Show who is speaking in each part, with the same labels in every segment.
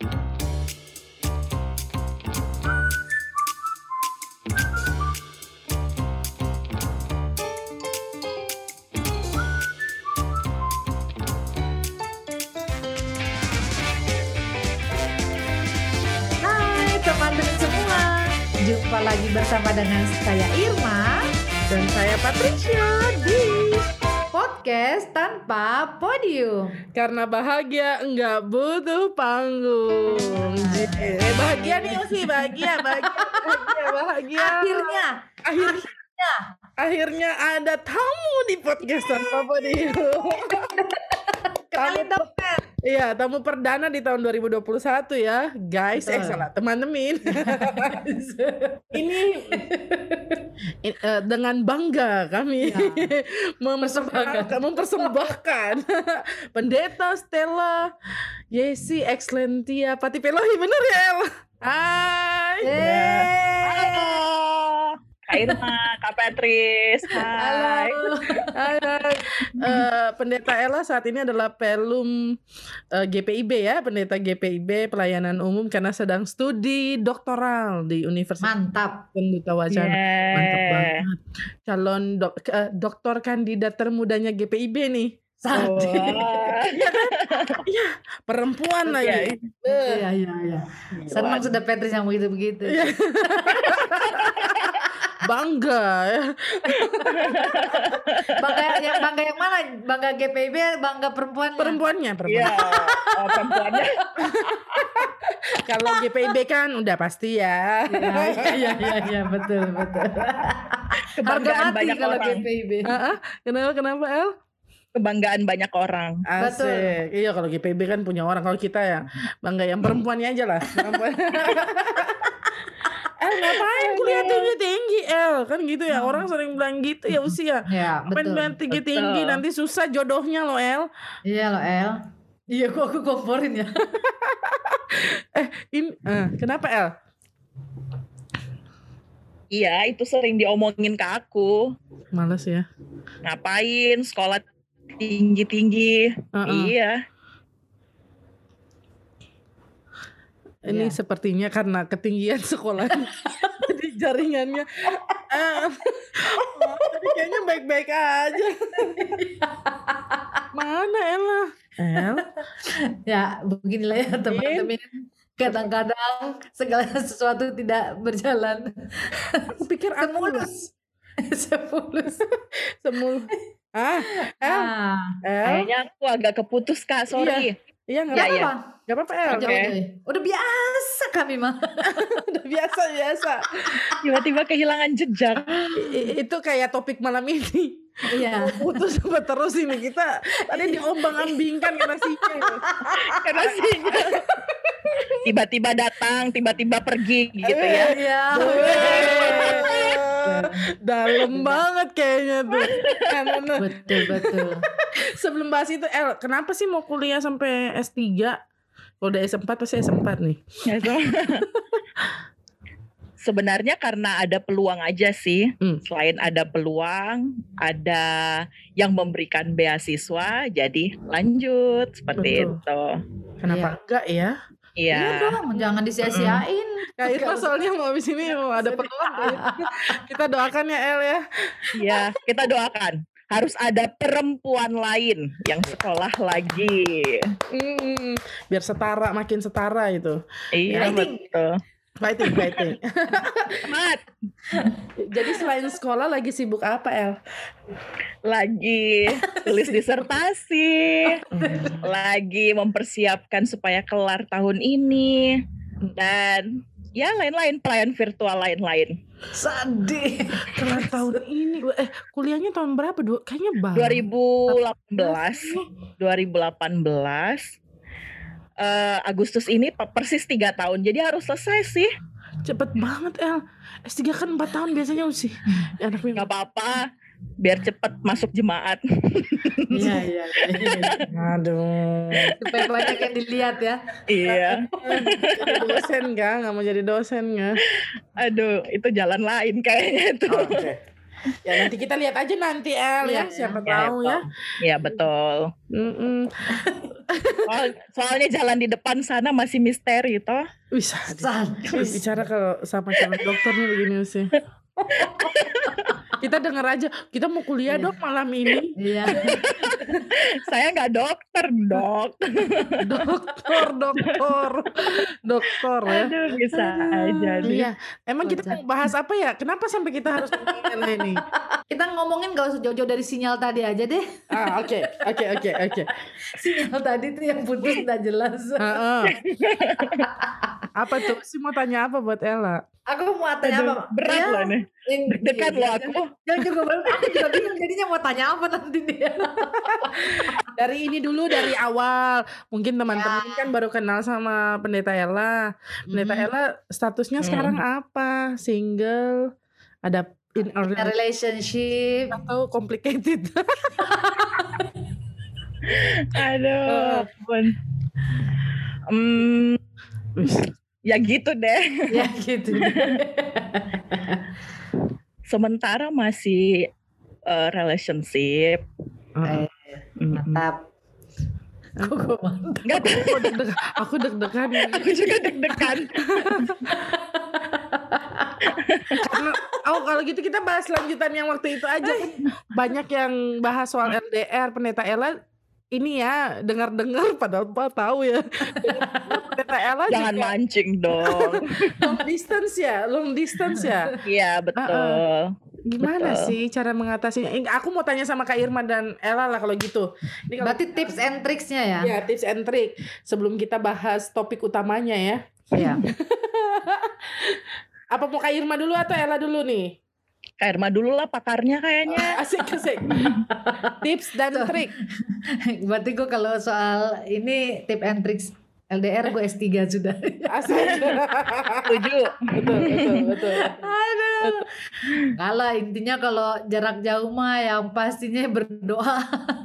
Speaker 1: Teman-teman semua, jumpa lagi bersama dengan saya Irma
Speaker 2: Dan saya Patricia di
Speaker 1: podcast tanpa podium.
Speaker 2: Karena bahagia enggak butuh panggung. Eh bahagia nih sih bahagia bahagia bahagia bahagia.
Speaker 1: Akhirnya,
Speaker 2: Akhirnya. Akhirnya ada tamu di podcast tanpa podium.
Speaker 1: Kenalin dong.
Speaker 2: Iya, tamu perdana di tahun 2021 ya, guys. Eh salah, teman-teman. Ini i- eh, dengan bangga kami
Speaker 1: Ya.
Speaker 2: mempersembahkan, mempersembahkan Pendeta Stella Yesi Exlentia Pati Pelohi, bener ya El? Hai.
Speaker 1: Yeay.
Speaker 3: Kak Irma, Kak Patrice, hai.
Speaker 1: Halo.
Speaker 2: Hai, hai. Eh, Pendeta Ella saat ini adalah pelum eh, GPIB ya, pendeta GPIB pelayanan umum karena sedang studi doktoral di Universitas
Speaker 1: Mantap.
Speaker 2: Penduta Wacana.
Speaker 3: Yeah.
Speaker 2: Mantap banget. Calon dok eh, doktor kandidat termudanya GPIB nih.
Speaker 1: Sadis.
Speaker 3: Wah.
Speaker 2: Iya, perempuan
Speaker 3: Iya,
Speaker 2: lagi. Eh,
Speaker 1: Iya, iya, iya. Senang sudah Petris yang begitu-begitu.
Speaker 2: Iya. Bangga ya.
Speaker 1: Bangga yang bangga yang mana? Bangga GPB, bangga perempuan.
Speaker 2: Perempuannya,
Speaker 3: Iya,
Speaker 2: perempuan.
Speaker 3: oh, perempuannya.
Speaker 2: Kalau GPIB kan udah pasti ya.
Speaker 1: Iya, iya, iya, iya, betul, betul. Harga
Speaker 3: Kebanggaan
Speaker 1: mati
Speaker 3: banyak
Speaker 1: kalau
Speaker 3: orang.
Speaker 1: GPB.
Speaker 2: Ah, ah, kenapa kenapa El?
Speaker 3: Kebanggaan banyak orang.
Speaker 2: Asik.
Speaker 1: Betul.
Speaker 2: Iya kalau GPB kan punya orang. Kalau kita ya bangga yang perempuannya aja lah. Perempuan. El ngapain kuliah tinggi tinggi El kan gitu ya orang sering bilang gitu ya usia.
Speaker 1: Ya,
Speaker 2: Ngapain
Speaker 1: betul.
Speaker 2: bilang tinggi tinggi
Speaker 3: Betul.
Speaker 2: nanti susah jodohnya loh El.
Speaker 1: Iya loh, El. Iya, kok aku komporin ya.
Speaker 2: Eh ini eh, kenapa El?
Speaker 3: Iya, itu sering diomongin ke aku.
Speaker 2: Males ya.
Speaker 3: Ngapain sekolah tinggi-tinggi?
Speaker 2: Heeh.
Speaker 3: Iya.
Speaker 2: Ini
Speaker 1: Iya.
Speaker 2: sepertinya karena ketinggian sekolah. Jadi jaringannya eh, tadi kayaknya baik-baik aja. Mana Ella? El?
Speaker 1: Ya, beginilah ya teman-teman. Kadang-kadang segala sesuatu tidak berjalan
Speaker 2: Aku pikir aku
Speaker 1: semulus. Semulus.
Speaker 2: semul. Ah, El,
Speaker 1: Ah,
Speaker 2: El.
Speaker 3: Kayaknya aku agak keputus, Kak. Sorry.
Speaker 2: Iya nggak
Speaker 3: Iya,
Speaker 2: apa-apa.
Speaker 3: iya.
Speaker 2: Nggak apa-apa.
Speaker 1: Oke,
Speaker 3: Oke.
Speaker 1: oke. Udah biasa kami mah.
Speaker 2: Udah biasa biasa.
Speaker 3: Tiba-tiba kehilangan jejak.
Speaker 2: I- itu kayak topik malam ini.
Speaker 1: Iya.
Speaker 2: Putus apa terus ini kita tadi diombang-ambingkan karena sinyal.
Speaker 3: Karena sinyal. Tiba-tiba datang, tiba-tiba pergi gitu ya.
Speaker 1: Iya.
Speaker 2: Dalam banget kayaknya tuh. Nah, nah, nah.
Speaker 1: Betul, betul.
Speaker 2: Sebelum bahas itu, El, kenapa sih mau kuliah sampai S3? Kalau udah S4 pasti S4 nih.
Speaker 3: Ya, Sebenarnya karena ada peluang aja sih.
Speaker 2: Hmm.
Speaker 3: Selain ada peluang, ada yang memberikan beasiswa, jadi lanjut seperti
Speaker 2: Betul.
Speaker 3: itu.
Speaker 2: Kenapa enggak ya?
Speaker 3: Iya.
Speaker 1: Iya dong, jangan disia-siain.
Speaker 2: Kak Irma soalnya mau habis ini mau ada peluang. Kita doakan ya El ya.
Speaker 3: Iya, kita doakan. Harus ada perempuan lain yang sekolah lagi.
Speaker 2: Hmm, biar setara, makin setara itu.
Speaker 3: Iya, betul.
Speaker 2: Fighting, fighting.
Speaker 3: Mat,
Speaker 2: Jadi selain sekolah lagi sibuk apa El?
Speaker 3: lagi tulis disertasi, lagi mempersiapkan supaya kelar tahun ini dan ya lain-lain pelayan virtual lain-lain.
Speaker 1: Sedih.
Speaker 2: Kelar tahun ini, eh kuliahnya tahun berapa? Dua, kayaknya baru.
Speaker 3: 2018, 2018 eh, Agustus ini pe- persis tiga tahun, jadi harus selesai sih.
Speaker 2: Cepet banget El. S3 kan 4 tahun biasanya usia. Ya, anak
Speaker 3: Gak apa-apa, biar cepet masuk jemaat.
Speaker 1: Iya, iya. iya.
Speaker 2: Aduh.
Speaker 1: Supaya banyak yang dilihat ya.
Speaker 3: iya,
Speaker 2: dosen gak? Gak mau jadi dosen gak?
Speaker 3: aduh itu jalan lain kayaknya itu.
Speaker 2: Oke. Ya nanti kita lihat aja nanti El ya,
Speaker 1: Iya,
Speaker 2: siapa
Speaker 3: Ya,
Speaker 2: tahu ya.
Speaker 3: Ya betul.
Speaker 2: Mm-mm.
Speaker 3: Soal- soalnya jalan di depan sana masih misteri toh.
Speaker 2: Bisa. Bicara kalau sama calon dokternya begini sih. kita denger aja, kita mau kuliah
Speaker 1: Iya.
Speaker 2: dok malam ini.
Speaker 1: Iya.
Speaker 3: Saya nggak dokter dok.
Speaker 2: Dokter, dokter, dokter ya.
Speaker 3: Aduh bisa aja nih.
Speaker 2: Iya, emang kita mau bahas apa ya? Kenapa sampai kita harus ngomongin ini?
Speaker 1: Kita ngomongin gak usah jauh-jauh dari sinyal tadi aja deh.
Speaker 2: Ah, oke, oke, oke, oke.
Speaker 1: Sinyal tadi tuh yang putus udah jelas.
Speaker 2: Heeh. Apa tuh? Si mau tanya apa buat Ella?
Speaker 1: Aku mau tanya apa?
Speaker 3: berat
Speaker 1: Ya,
Speaker 3: loh nih.
Speaker 1: iya,
Speaker 3: loh aku.
Speaker 1: Jangan juga belum. Aku juga bingung jadinya mau tanya apa nanti dia.
Speaker 2: Dari ini dulu dari awal. Mungkin teman-teman
Speaker 1: Ya.
Speaker 2: kan baru kenal sama Pendeta Ella. Pendeta
Speaker 1: Hmm.
Speaker 2: Ella statusnya
Speaker 3: Hmm.
Speaker 2: sekarang apa? Single? Ada in a
Speaker 1: relationship.
Speaker 2: atau complicated?
Speaker 3: Aduh, ampun. Hmm, ya gitu deh.
Speaker 1: ya gitu.
Speaker 3: Sementara masih eh, relationship.
Speaker 2: Heeh.
Speaker 3: Mm-mm.
Speaker 1: Mantap. Kok gue mantap?
Speaker 2: Aku deg-degan. Aku deg-degan
Speaker 3: aku juga deg-degan.
Speaker 2: Karena oh kalau gitu kita bahas lanjutan yang waktu itu aja banyak yang bahas soal LDR pendeta Ella ini ya dengar-dengar padahal Pak tahu ya pendeta Ella
Speaker 3: Jangan
Speaker 2: juga
Speaker 3: mancing dong.
Speaker 2: long distance ya long distance ya
Speaker 3: Iya betul.
Speaker 2: gimana
Speaker 3: Betul.
Speaker 2: sih cara mengatasinya Eh, aku mau tanya sama Kak Irma dan Ella lah kalau gitu ini kalau
Speaker 1: Berarti tips and tricksnya ya?
Speaker 2: ya tips and trick sebelum kita bahas topik utamanya ya
Speaker 1: Iya.
Speaker 2: apa mau Kak Irma dulu atau Ella dulu nih
Speaker 3: Kak Irma dulu lah pakarnya kayaknya.
Speaker 2: asik asik tips dan trik
Speaker 1: Berarti gue kalau soal ini tip and tricks LDR gue S3 sudah.
Speaker 2: asik
Speaker 3: Setuju.
Speaker 2: betul betul betul
Speaker 1: Kalau intinya kalau jarak jauh mah yang pastinya berdoa.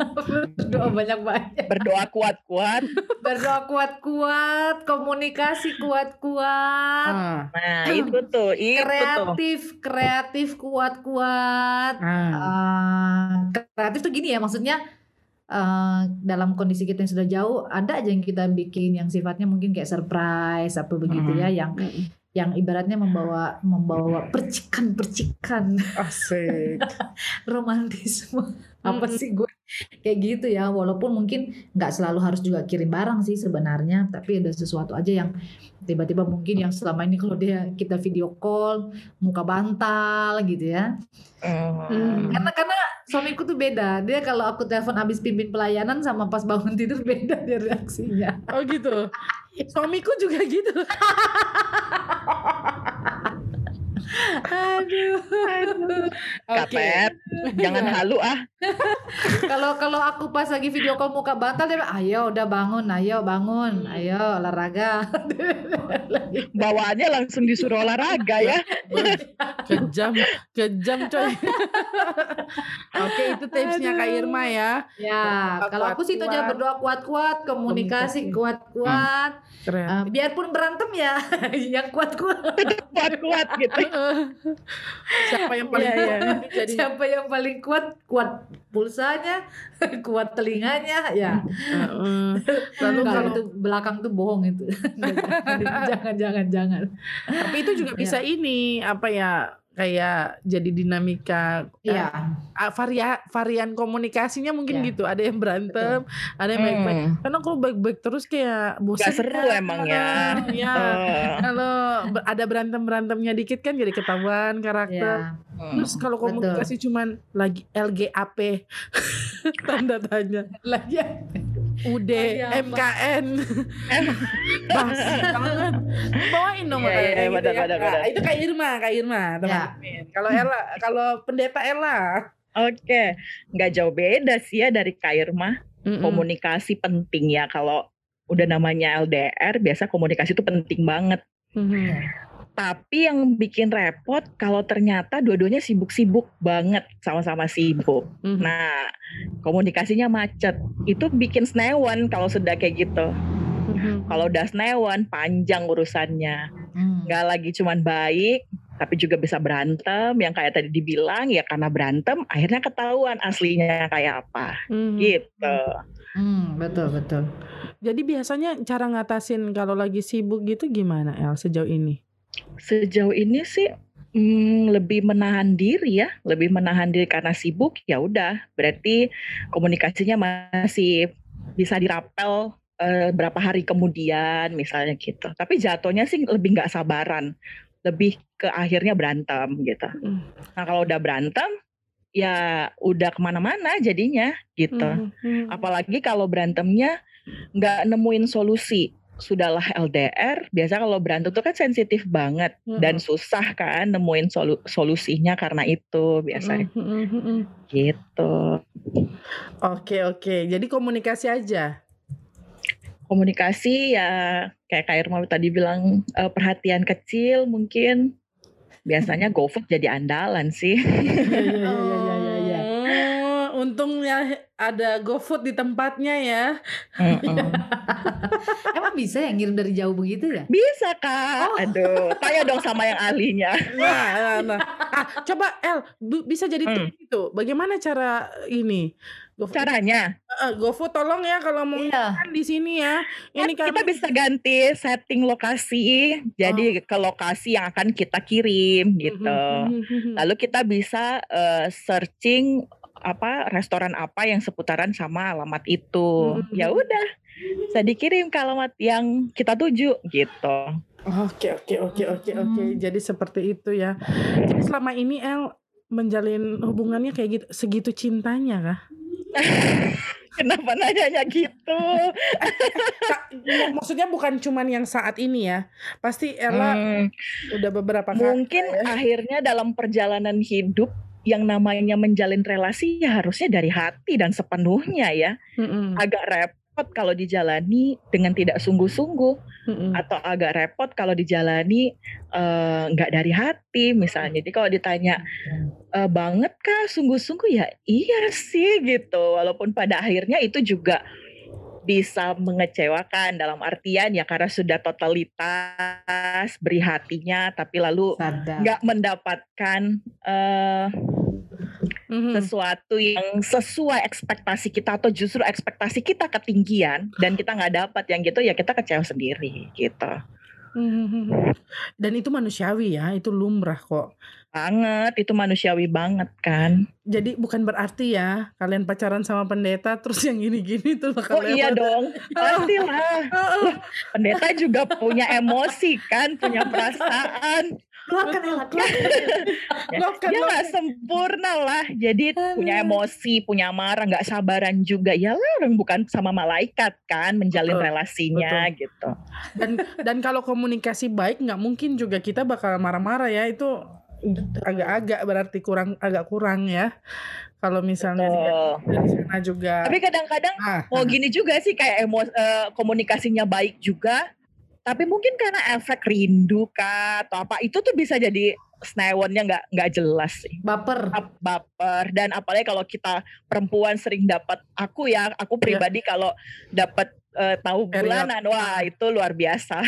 Speaker 1: berdoa banyak-banyak.
Speaker 3: Berdoa kuat-kuat.
Speaker 1: Berdoa kuat-kuat, komunikasi kuat-kuat.
Speaker 2: Ah,
Speaker 3: Nah itu tuh, itu tuh.
Speaker 1: kreatif, kreatif kuat-kuat.
Speaker 2: ah.
Speaker 1: Eh, kreatif tuh gini ya maksudnya eh, dalam kondisi kita yang sudah jauh ada aja yang kita bikin yang sifatnya mungkin kayak surprise apa begitu ya yang yang ibaratnya membawa membawa percikan-percikan.
Speaker 2: Asik.
Speaker 1: Romantisme. Apa sih gue? Kayak gitu ya walaupun mungkin nggak selalu harus juga kirim barang sih sebenarnya tapi ada sesuatu aja yang tiba-tiba mungkin yang selama ini kalau dia kita video call muka bantal gitu ya.
Speaker 3: Hmm.
Speaker 1: karena karena suamiku tuh beda. Dia kalau aku telepon abis pimpin pelayanan sama pas bangun tidur beda dia reaksinya.
Speaker 2: Oh gitu? Suamiku juga gitu
Speaker 1: aduh.
Speaker 2: Oke.
Speaker 3: Kapet, jangan halu ah.
Speaker 1: kalau kalau aku pas lagi video call muka bantal dia bilang, ayo udah bangun ayo bangun ayo olahraga.
Speaker 3: Bawaannya langsung disuruh olahraga ya.
Speaker 2: kejam kejam coy. Oke itu tipsnya kak Irma ya.
Speaker 1: Ya kalau aku sih itu aja berdoa kuat-kuat komunikasi kuat-kuat.
Speaker 2: Keren.
Speaker 1: Eh, biarpun berantem ya. Yang kuat-kuat.
Speaker 3: Kuat-kuat gitu.
Speaker 2: siapa yang paling
Speaker 3: Iya, iya.
Speaker 2: kuat jadi
Speaker 1: siapa yang paling kuat? Kuat pulsanya kuat telinganya ya.
Speaker 2: Lalu kalau
Speaker 1: itu belakang tuh bohong itu. Jangan jangan jangan.
Speaker 2: Tapi itu juga bisa ini apa ya kayak jadi dinamika
Speaker 1: Iya.
Speaker 2: ah, varia varian komunikasinya mungkin
Speaker 1: Ya.
Speaker 2: gitu ada yang berantem ada yang baik-baik
Speaker 3: Hmm.
Speaker 2: karena kalau baik-baik terus kayak bosan
Speaker 3: Gak seru
Speaker 2: kan?
Speaker 3: emang ya.
Speaker 2: ya kalau ada berantem berantemnya dikit kan jadi ketahuan karakter
Speaker 1: Ya.
Speaker 2: terus kalau
Speaker 1: Betul.
Speaker 2: komunikasi cuman lagi LGAP tanda tanya
Speaker 1: Lagi
Speaker 2: UD
Speaker 1: apa?
Speaker 2: MKN basi banget bawain dong
Speaker 3: Iya,
Speaker 2: makanya
Speaker 3: iya,
Speaker 2: gitu ya. Nah, itu Kak Irma Kak Irma teman kalau Ella kalau pendeta Ella
Speaker 3: Oke, nggak jauh beda sih ya dari Kak Irma.
Speaker 2: Mm-mm.
Speaker 3: Komunikasi penting ya. Kalau udah namanya LDR, biasa komunikasi itu penting banget.
Speaker 2: Mhm.
Speaker 3: Tapi yang bikin repot kalau ternyata dua-duanya sibuk-sibuk banget, sama-sama sibuk.
Speaker 2: Mhm.
Speaker 3: Nah, komunikasinya macet. Itu bikin snewen kalau sudah kayak gitu.
Speaker 2: Mhm.
Speaker 3: Kalau udah snewen, panjang urusannya.
Speaker 1: Hmm.
Speaker 3: Nggak lagi cuman baik, tapi juga bisa berantem yang kayak tadi dibilang ya karena berantem akhirnya ketahuan aslinya kayak apa
Speaker 2: Mhm.
Speaker 3: gitu.
Speaker 1: Hmm, betul betul.
Speaker 2: Jadi biasanya cara ngatasin kalau lagi sibuk gitu gimana El sejauh ini?
Speaker 3: Sejauh ini sih mm, lebih menahan diri ya, lebih menahan diri karena sibuk ya udah berarti komunikasinya masih bisa dirapel eh, berapa hari kemudian misalnya gitu. Tapi jatuhnya sih lebih nggak sabaran, lebih ke akhirnya berantem gitu.
Speaker 2: Hmm.
Speaker 3: Nah kalau udah berantem ya udah ke mana-mana jadinya gitu.
Speaker 2: Mhm.
Speaker 3: Apalagi kalau berantemnya nggak nemuin solusi. Sudahlah LDR, biasa kalau berantem tuh kan sensitif banget dan
Speaker 2: Mhm.
Speaker 3: susah kan nemuin solu- solusinya karena itu biasanya
Speaker 2: mhm, mhm.
Speaker 3: gitu.
Speaker 2: Oke oke. Jadi komunikasi aja.
Speaker 3: Komunikasi ya kayak Kak Irma tadi bilang eh, perhatian kecil mungkin biasanya GoFood jadi andalan sih.
Speaker 2: Oh, untungnya ada GoFood di tempatnya ya.
Speaker 3: Mm-mm.
Speaker 1: Emang bisa ya ngirim dari jauh begitu ya?
Speaker 3: Bisa kak, aduh, tanya dong sama yang ahlinya.
Speaker 2: Nah, nah, nah. Ah, coba El bu- bisa jadi
Speaker 3: Hmm.
Speaker 2: tips itu. Bagaimana cara ini? GoFood,
Speaker 3: Caranya,
Speaker 2: Eh, GoFood tolong ya kalau mau
Speaker 1: Iya.
Speaker 2: makan di sini ya. Ini kan
Speaker 3: kita bisa ganti setting lokasi, jadi ke lokasi yang akan kita kirim gitu.
Speaker 2: Mhm.
Speaker 3: Lalu kita bisa eh, searching apa restoran apa yang seputaran sama alamat itu.
Speaker 2: Mhm.
Speaker 3: Ya udah, bisa dikirim ke alamat yang kita tuju gitu.
Speaker 2: Oke oke oke oke oke.
Speaker 1: Hmm.
Speaker 2: Jadi seperti itu ya. Jadi selama ini El menjalin hubungannya kayak gitu segitu cintanya kah?
Speaker 3: Kenapa nanyanya gitu?
Speaker 2: Maksudnya bukan cuman yang saat ini ya. Pasti Ella
Speaker 3: Hmm,
Speaker 2: udah beberapa kali.
Speaker 3: mungkin akhirnya dalam perjalanan hidup yang namanya menjalin relasi ya harusnya dari hati dan sepenuhnya ya.
Speaker 2: Mm-mm,
Speaker 3: Agak repot kalau dijalani dengan tidak sungguh-sungguh
Speaker 2: mm-mm.
Speaker 3: atau agak repot kalau dijalani eh, nggak dari hati misalnya. Jadi kalau ditanya "Eh, banget kah sungguh-sungguh ya iya sih gitu. Walaupun pada akhirnya itu juga bisa mengecewakan dalam artian ya karena sudah totalitas beri hatinya tapi lalu nggak mendapatkan eh,
Speaker 2: Mhm.
Speaker 3: sesuatu yang sesuai ekspektasi kita atau justru ekspektasi kita ketinggian dan kita nggak dapat yang gitu ya kita kecewa sendiri gitu
Speaker 2: Mhm. Dan itu manusiawi ya, itu lumrah kok.
Speaker 3: banget itu manusiawi banget kan
Speaker 2: Jadi bukan berarti ya kalian pacaran sama pendeta terus yang gini-gini tuh bakal
Speaker 3: oh iya dong pastilah
Speaker 2: Heeh.
Speaker 3: pendeta juga punya emosi kan punya perasaan
Speaker 1: Keluarkan Ella, keluarkan.
Speaker 2: Kan
Speaker 3: dia
Speaker 2: lo-
Speaker 3: nggak sempurna lah. Jadi punya emosi punya marah nggak sabaran juga. Ya lah orang bukan sama malaikat kan menjalin
Speaker 2: Betul,
Speaker 3: relasinya gitu.
Speaker 2: Dan dan kalau komunikasi baik nggak mungkin juga kita bakal marah-marah ya. Itu agak-agak berarti kurang agak kurang ya. Kalau misalnya
Speaker 3: Betul.
Speaker 2: dari sana juga.
Speaker 3: Tapi kadang-kadang
Speaker 2: ah,
Speaker 3: mau gini juga sih kayak emo eh, komunikasinya baik juga tapi mungkin karena efek rindu kah atau apa itu tuh bisa jadi snewonnya nggak nggak jelas sih.
Speaker 1: Baper.
Speaker 3: Ap- baper. Dan apalagi kalau kita perempuan sering dapat aku ya aku pribadi kalau dapat eh, tahu bulanan wah itu luar biasa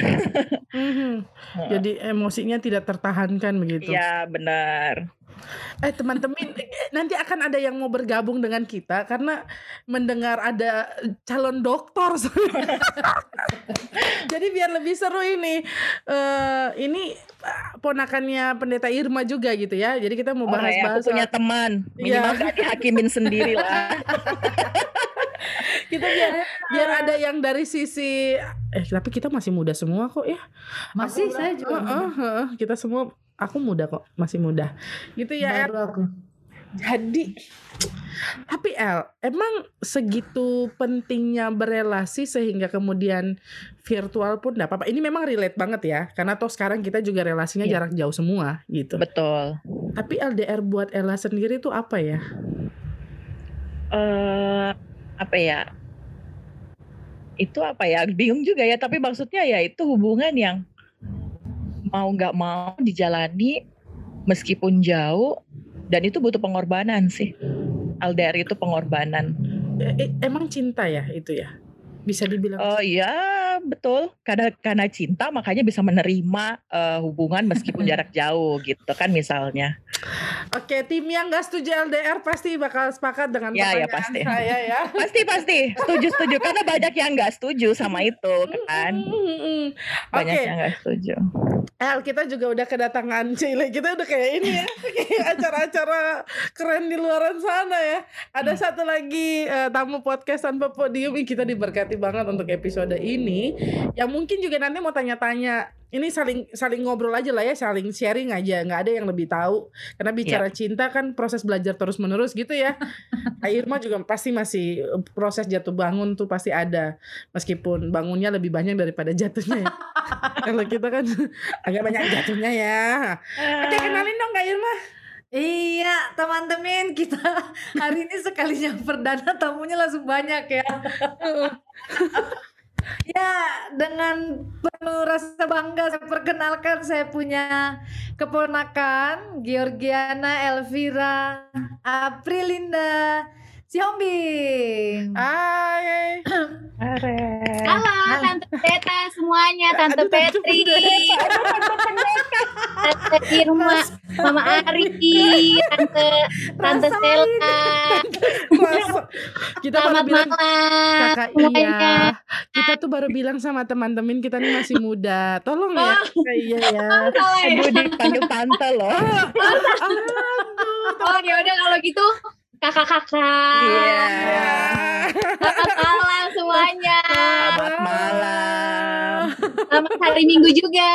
Speaker 2: mhm. jadi emosinya tidak tertahankan begitu
Speaker 3: Iya benar
Speaker 2: Eh teman-teman eh, nanti akan ada yang mau bergabung dengan kita karena mendengar ada calon dokter. Jadi biar lebih seru ini. eh ini ponakannya pendeta Irma juga gitu ya. Jadi kita mau
Speaker 3: Oh, ya,
Speaker 2: bahas-bahas
Speaker 3: aku punya
Speaker 2: soal-
Speaker 3: teman
Speaker 2: Iya.
Speaker 3: minimal gak dihakimin sendiri lah
Speaker 2: kita biar biar ada yang dari sisi eh tapi kita masih muda semua kok ya.
Speaker 1: Masih saya juga.
Speaker 2: Heeh, heeh, kita semua aku muda kok, masih muda. Gitu ya.
Speaker 1: Baru aku.
Speaker 2: Jadi tapi El, emang segitu pentingnya berelasi sehingga kemudian virtual pun enggak apa-apa. Ini memang relate banget ya, karena toh sekarang kita juga relasinya
Speaker 3: Iya.
Speaker 2: jarak jauh semua gitu.
Speaker 3: betul
Speaker 2: Tapi LDR buat Ella sendiri tuh apa ya?
Speaker 3: eh apa ya itu apa ya bingung juga ya tapi maksudnya ya itu hubungan yang mau nggak mau dijalani meskipun jauh dan itu butuh pengorbanan sih LDR itu pengorbanan
Speaker 2: E- e- emang cinta ya itu ya? Bisa dibilang.
Speaker 3: Oh iya, betul. Karena karena cinta makanya bisa menerima uh, hubungan meskipun jarak jauh gitu kan misalnya.
Speaker 2: Oke, tim yang gak setuju LDR pasti bakal sepakat dengan
Speaker 3: ya,
Speaker 2: pertanyaan
Speaker 3: ya, pasti.
Speaker 2: saya ya.
Speaker 3: pasti pasti, setuju setuju karena banyak yang nggak setuju sama itu kan. Banyak
Speaker 2: Oke.
Speaker 3: yang nggak setuju.
Speaker 2: El, kita juga udah kedatangan Cile. Kita udah kayak ini ya, kayak acara-acara keren di luaran sana ya. Ada satu lagi eh, tamu podcast tanpa podium. Kita diberkati banget untuk episode ini. Yang mungkin juga nanti mau tanya-tanya. Ini saling saling ngobrol aja lah ya, saling sharing aja. Nggak ada yang lebih tahu. Karena bicara cinta kan proses belajar terus menerus gitu ya. Irma juga pasti masih proses jatuh bangun tuh pasti ada. Meskipun bangunnya lebih banyak daripada jatuhnya ya. Kalau kita kan agak banyak jatuhnya ya. Oke kenalin dong Kak Irma.
Speaker 1: Iya, teman-teman kita hari ini sekalinya perdana tamunya langsung banyak ya. ya, dengan penuh rasa bangga saya perkenalkan saya punya keponakan Georgiana Elvira Aprilinda Siombing.
Speaker 2: Hai.
Speaker 4: Halo, Tante Teta semuanya, Tante
Speaker 2: Aduh, Tante
Speaker 4: Petri,
Speaker 2: Pendeta.
Speaker 4: Tante Irma, Mama Ari, Tante Tante Stella.
Speaker 2: Rasa- Kita baru
Speaker 4: Selamat
Speaker 2: bilang
Speaker 4: malam
Speaker 2: kakak
Speaker 4: semuanya.
Speaker 2: iya. Kita tuh baru bilang sama teman-teman kita nih masih muda. Tolong ya kakak iya ya.
Speaker 3: Aduh dipanggil tante loh.
Speaker 4: Oh, ya udah kalau gitu kakak-kakak.
Speaker 3: Iya.
Speaker 4: Selamat malam semuanya.
Speaker 3: Selamat malam.
Speaker 4: Selamat hari Minggu juga.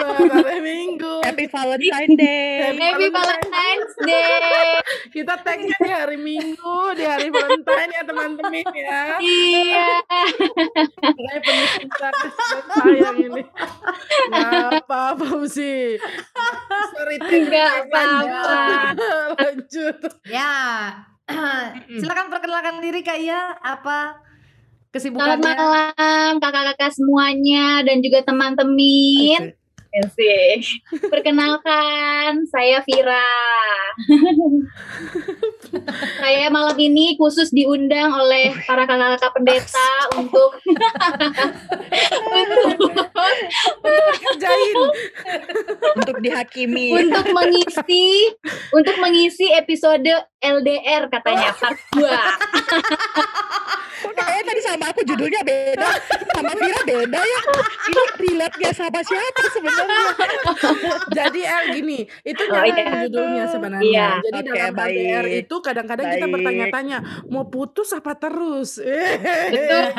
Speaker 2: Selamat hari Minggu.
Speaker 3: Happy Valentine Day.
Speaker 4: Happy Valentine's Day.
Speaker 2: Kita tagnya di hari Minggu, di hari Valentine ya teman-teman ya.
Speaker 4: Iya.
Speaker 2: Makanya penuh cinta sayang ini. Gak apa-apa sih. Sorry, Tim.
Speaker 4: Nggak apa-apa.
Speaker 2: Lanjut.
Speaker 1: Ya. Silakan perkenalkan diri Kak Iya, apa
Speaker 4: Selamat
Speaker 1: kesibukannya?
Speaker 4: malam kakak-kakak semuanya dan juga teman-teman. Perkenalkan, saya Vira. saya malam ini khusus diundang oleh para kakak-kakak pendeta untuk untuk,
Speaker 2: Kerjain.
Speaker 3: Untuk dihakimi.
Speaker 4: untuk mengisi untuk mengisi episode LDR katanya part 2.
Speaker 3: Kok kayaknya tadi sama aku judulnya beda. Sama Vira beda ya. Ini relate gak sama siapa sebenarnya?
Speaker 2: Jadi El gini, itu
Speaker 4: Oh, iya.
Speaker 2: judulnya sebenarnya.
Speaker 4: Iya.
Speaker 2: Jadi
Speaker 3: Oke,
Speaker 2: dalam
Speaker 3: baik.
Speaker 2: LDR itu kadang-kadang kita bertanya-tanya, mau putus apa terus?
Speaker 4: Betul.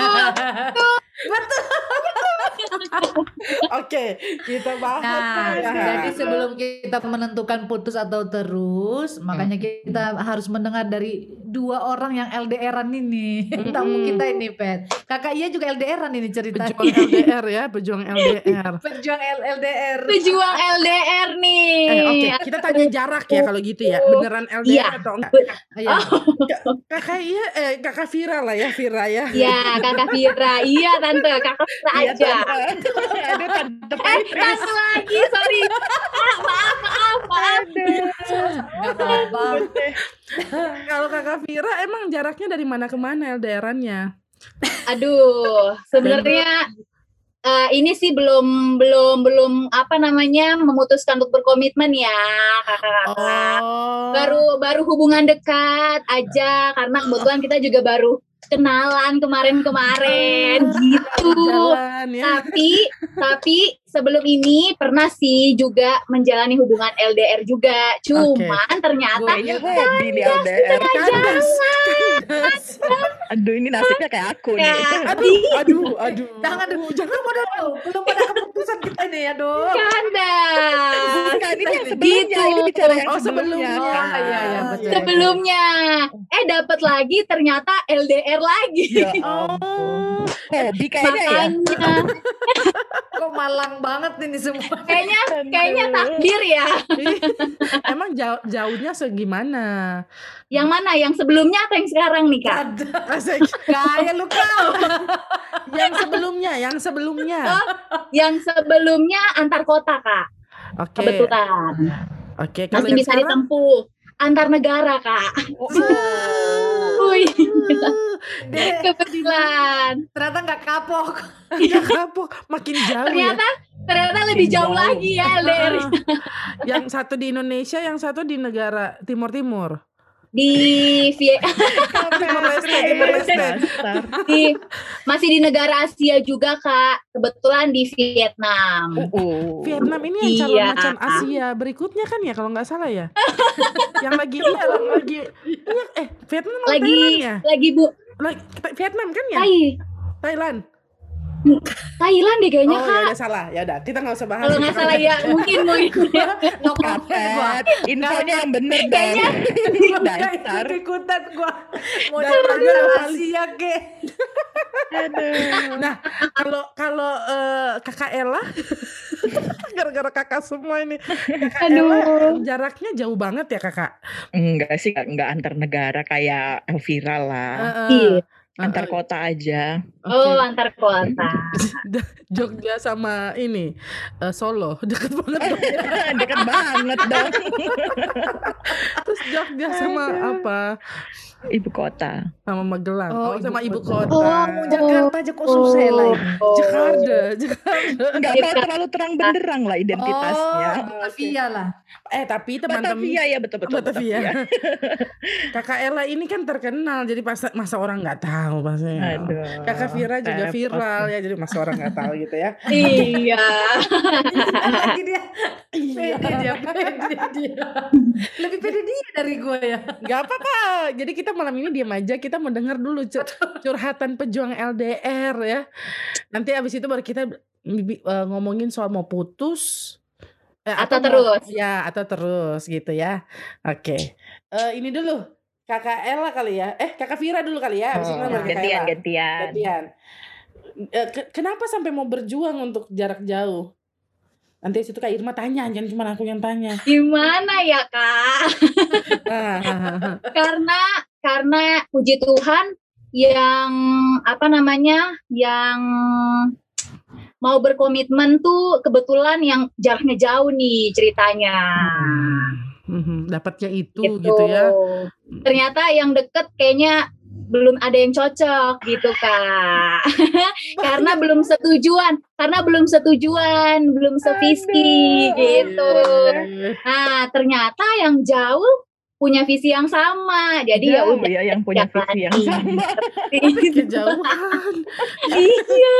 Speaker 2: Oke, kita bahas.
Speaker 1: Nah,
Speaker 2: ya.
Speaker 1: jadi sebelum kita menentukan putus atau terus, makanya kita harus mendengar dari dua orang yang LDRan ini. Tamu kita ini, Pet. Kakak Iya juga LDRan ini ceritanya.
Speaker 2: Pejuang LDR ya, pejuang LDR.
Speaker 1: Pejuang L- LDR.
Speaker 4: Pejuang LDR nih.
Speaker 2: Eh, Oke, kita tanya jarak ya kalau gitu ya. Beneran LDR
Speaker 4: Iya.
Speaker 2: atau enggak?
Speaker 1: Iya.
Speaker 2: Kakak iya, eh kakak Vira lah ya, Vira ya.
Speaker 4: Iya, kakak Vira. Iya, tante. Kakak Vira
Speaker 3: Iya
Speaker 4: aja.
Speaker 3: tante. Aduh tante
Speaker 4: Eh, tante lagi. Sorry. Ah, maaf, maaf, maaf.
Speaker 1: Apa-apa.
Speaker 2: Kalau kakak Vira emang jaraknya dari mana ke mana LDR-annya?
Speaker 4: Aduh, sebenarnya eh, ini sih belum belum belum apa namanya memutuskan untuk berkomitmen ya, kakak-kakak.
Speaker 2: Oh.
Speaker 4: Baru baru hubungan dekat aja karena kebetulan kita juga baru kenalan kemarin-kemarin gitu.
Speaker 2: jalan ya.
Speaker 4: Tapi tapi sebelum ini pernah sih juga menjalani hubungan LDR juga. Cuman ternyata
Speaker 3: Kayaknya gue di di LDR.
Speaker 2: Kandas.
Speaker 3: Aduh ini nasibnya kayak aku nih.
Speaker 4: Ya.
Speaker 2: Aduh, aduh, aduh.
Speaker 1: Jangan dulu, jangan pada. Belum pada keputusan kita ini ya, Dok.
Speaker 4: kandas.
Speaker 3: Bukan ini yang sebelumnya,
Speaker 4: Gitu.
Speaker 3: ini bicara yang
Speaker 2: Oh,
Speaker 3: sebelumnya.
Speaker 2: sebelumnya.
Speaker 3: kan.
Speaker 1: Iya, iya, betul.
Speaker 4: Sebelumnya eh dapat lagi ternyata LDR lagi.
Speaker 3: Ya ampun. Hobi kayaknya ya.
Speaker 4: Makanya
Speaker 1: Kok malang banget ini semua.
Speaker 4: kayaknya kayaknya takdir ya.
Speaker 2: Emang jauh, jauhnya segimana?
Speaker 4: Yang mana? Yang sebelumnya atau yang sekarang nih, Kak?
Speaker 2: Asik.
Speaker 1: Kayak lu kau.
Speaker 2: yang sebelumnya, yang sebelumnya.
Speaker 4: Yang sebelumnya antar kota, Kak.
Speaker 2: Oke.
Speaker 4: Kebetulan.
Speaker 2: Oke, kalau
Speaker 4: Masih bisa
Speaker 2: sekarang?
Speaker 4: ditempuh antar negara, Kak.
Speaker 3: Oh,
Speaker 4: Wuih, kebetulan.
Speaker 1: ternyata nggak kapok.
Speaker 2: Nggak kapok, makin jauh ya.
Speaker 4: Ternyata ternyata lebih jauh
Speaker 3: jauh.
Speaker 4: lagi ya
Speaker 2: Ah, yang satu di Indonesia, yang satu di negara Timur Timur.
Speaker 4: Di Vie-
Speaker 2: Timur Leste, Timur Leste.
Speaker 3: Dasar.
Speaker 4: di masih di negara Asia juga kak. Kebetulan di Vietnam.
Speaker 3: Uh,
Speaker 2: Vietnam ini yang calon
Speaker 4: Iya.
Speaker 2: macan Asia berikutnya kan ya kalau nggak salah ya. yang lagi iya lagi iya, eh Vietnam
Speaker 4: Lagi
Speaker 2: Thailand ya?
Speaker 4: lagi bu
Speaker 2: Lagi, Vietnam kan ya?
Speaker 4: Thai
Speaker 2: Thailand.
Speaker 4: Thailand deh kayaknya
Speaker 2: oh ya
Speaker 4: kak.
Speaker 2: udah salah. Ya udah, kita nggak usah bahas.
Speaker 4: Kalau nggak salah ya mungkin mungkin.
Speaker 1: No comment
Speaker 3: infonya yang bener dong.
Speaker 4: Kayaknya
Speaker 3: Dasar.
Speaker 1: ikutan gua. Mau
Speaker 2: lu.
Speaker 1: Asia ke.
Speaker 2: Nah, kalau kalau eh, kakak Ella, gara-gara kakak semua ini, kakak Ella
Speaker 4: Aduh.
Speaker 2: jaraknya jauh banget ya kakak.
Speaker 3: Enggak sih, enggak antar negara kayak viral lah.
Speaker 2: Heeh.
Speaker 4: Iya.
Speaker 3: Antar kota aja.
Speaker 4: Oh antar kota.
Speaker 2: Jogja sama ini eh, Solo deket banget dong.
Speaker 3: Dekat banget dong.
Speaker 2: Terus Jogja sama apa?
Speaker 3: Ibu kota.
Speaker 2: Sama Magelang. Oh,
Speaker 1: Oh,
Speaker 2: sama
Speaker 1: ibu
Speaker 2: ibu
Speaker 1: kota.
Speaker 2: kota.
Speaker 1: Oh, mau Jakarta aja kok susah ya lah.
Speaker 4: Oh.
Speaker 2: Jakarta, Jakarta.
Speaker 3: Enggak mau terlalu terang benderang lah identitasnya.
Speaker 1: Oh, Batavia lah.
Speaker 2: Eh tapi teman-teman
Speaker 3: Batavia ya betul-betul.
Speaker 2: Batavia. Kakak Ella ini kan terkenal, jadi pas masa orang nggak tahu pasti.
Speaker 3: Aduh.
Speaker 2: Kakak Vira juga
Speaker 3: repot.
Speaker 2: viral ya, jadi masa orang nggak tahu gitu ya.
Speaker 4: Iya.
Speaker 1: Lagi dia
Speaker 2: Iya.
Speaker 1: pede dia, pede dia. Lebih pede dia dari gue ya.
Speaker 2: Gak apa-apa. Jadi kita malam ini diam aja. Kita mau dengar dulu cur- curhatan pejuang LDR ya. Nanti abis itu baru kita eh, ngomongin soal mau putus. Eh,
Speaker 4: Atau
Speaker 2: mau-
Speaker 4: terus.
Speaker 2: Ya atau terus gitu ya. Oke. Eh, ini dulu. Kakak Ella kali ya. Eh kakak Vira dulu kali ya. Abis itu
Speaker 3: Oh, gantian, gantian.
Speaker 2: Gantian. Eh, ke- kenapa sampai mau berjuang untuk jarak jauh? Nanti situ Kak Irma tanya, jangan cuma aku yang tanya.
Speaker 4: Gimana ya kak? Karena karena puji Tuhan yang apa namanya yang mau berkomitmen tuh kebetulan yang jaraknya jauh nih ceritanya
Speaker 2: Mhm, Dapatnya itu
Speaker 4: gitu.
Speaker 2: gitu ya.
Speaker 4: ternyata yang deket kayaknya belum ada yang cocok gitu kak. Karena belum setujuan karena belum setujuan belum sevisi gitu. Nah ternyata yang jauh punya visi yang sama. Jadi ya udah
Speaker 3: ya yang punya visi yang sama.
Speaker 2: Kejauhan.
Speaker 4: iya,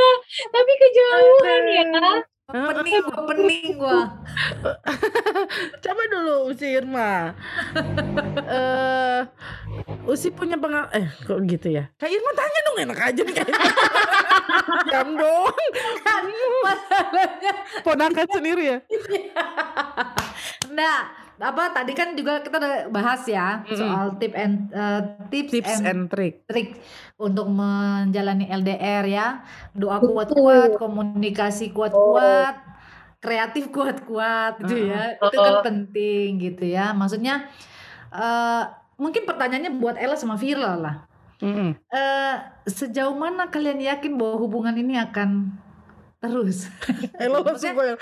Speaker 4: tapi kejauhan ya.
Speaker 1: Pening gue, pening gue.
Speaker 2: Coba dulu Usi Irma. Eh Usi punya pengal eh kok gitu ya? Kak Irma tanya dong enak aja nih Kak Irma. Jam dong.
Speaker 1: Kan masalahnya.
Speaker 2: Ponakan sendiri ya.
Speaker 1: Nah, apa tadi kan juga kita udah bahas ya
Speaker 2: Mm-mm.
Speaker 1: soal tip and eh, tips,
Speaker 2: Tips
Speaker 1: and
Speaker 2: and trick.
Speaker 1: trik untuk menjalani LDR ya. Doa kuat-kuat, komunikasi kuat-kuat, kreatif kuat-kuat gitu ya. Itu kan
Speaker 4: Oh.
Speaker 1: penting gitu ya. Maksudnya eh mungkin pertanyaannya buat Ella sama Vira lah.
Speaker 2: Mm-mm.
Speaker 1: Eh sejauh mana kalian yakin bahwa hubungan ini akan terus?
Speaker 2: Elo langsung gue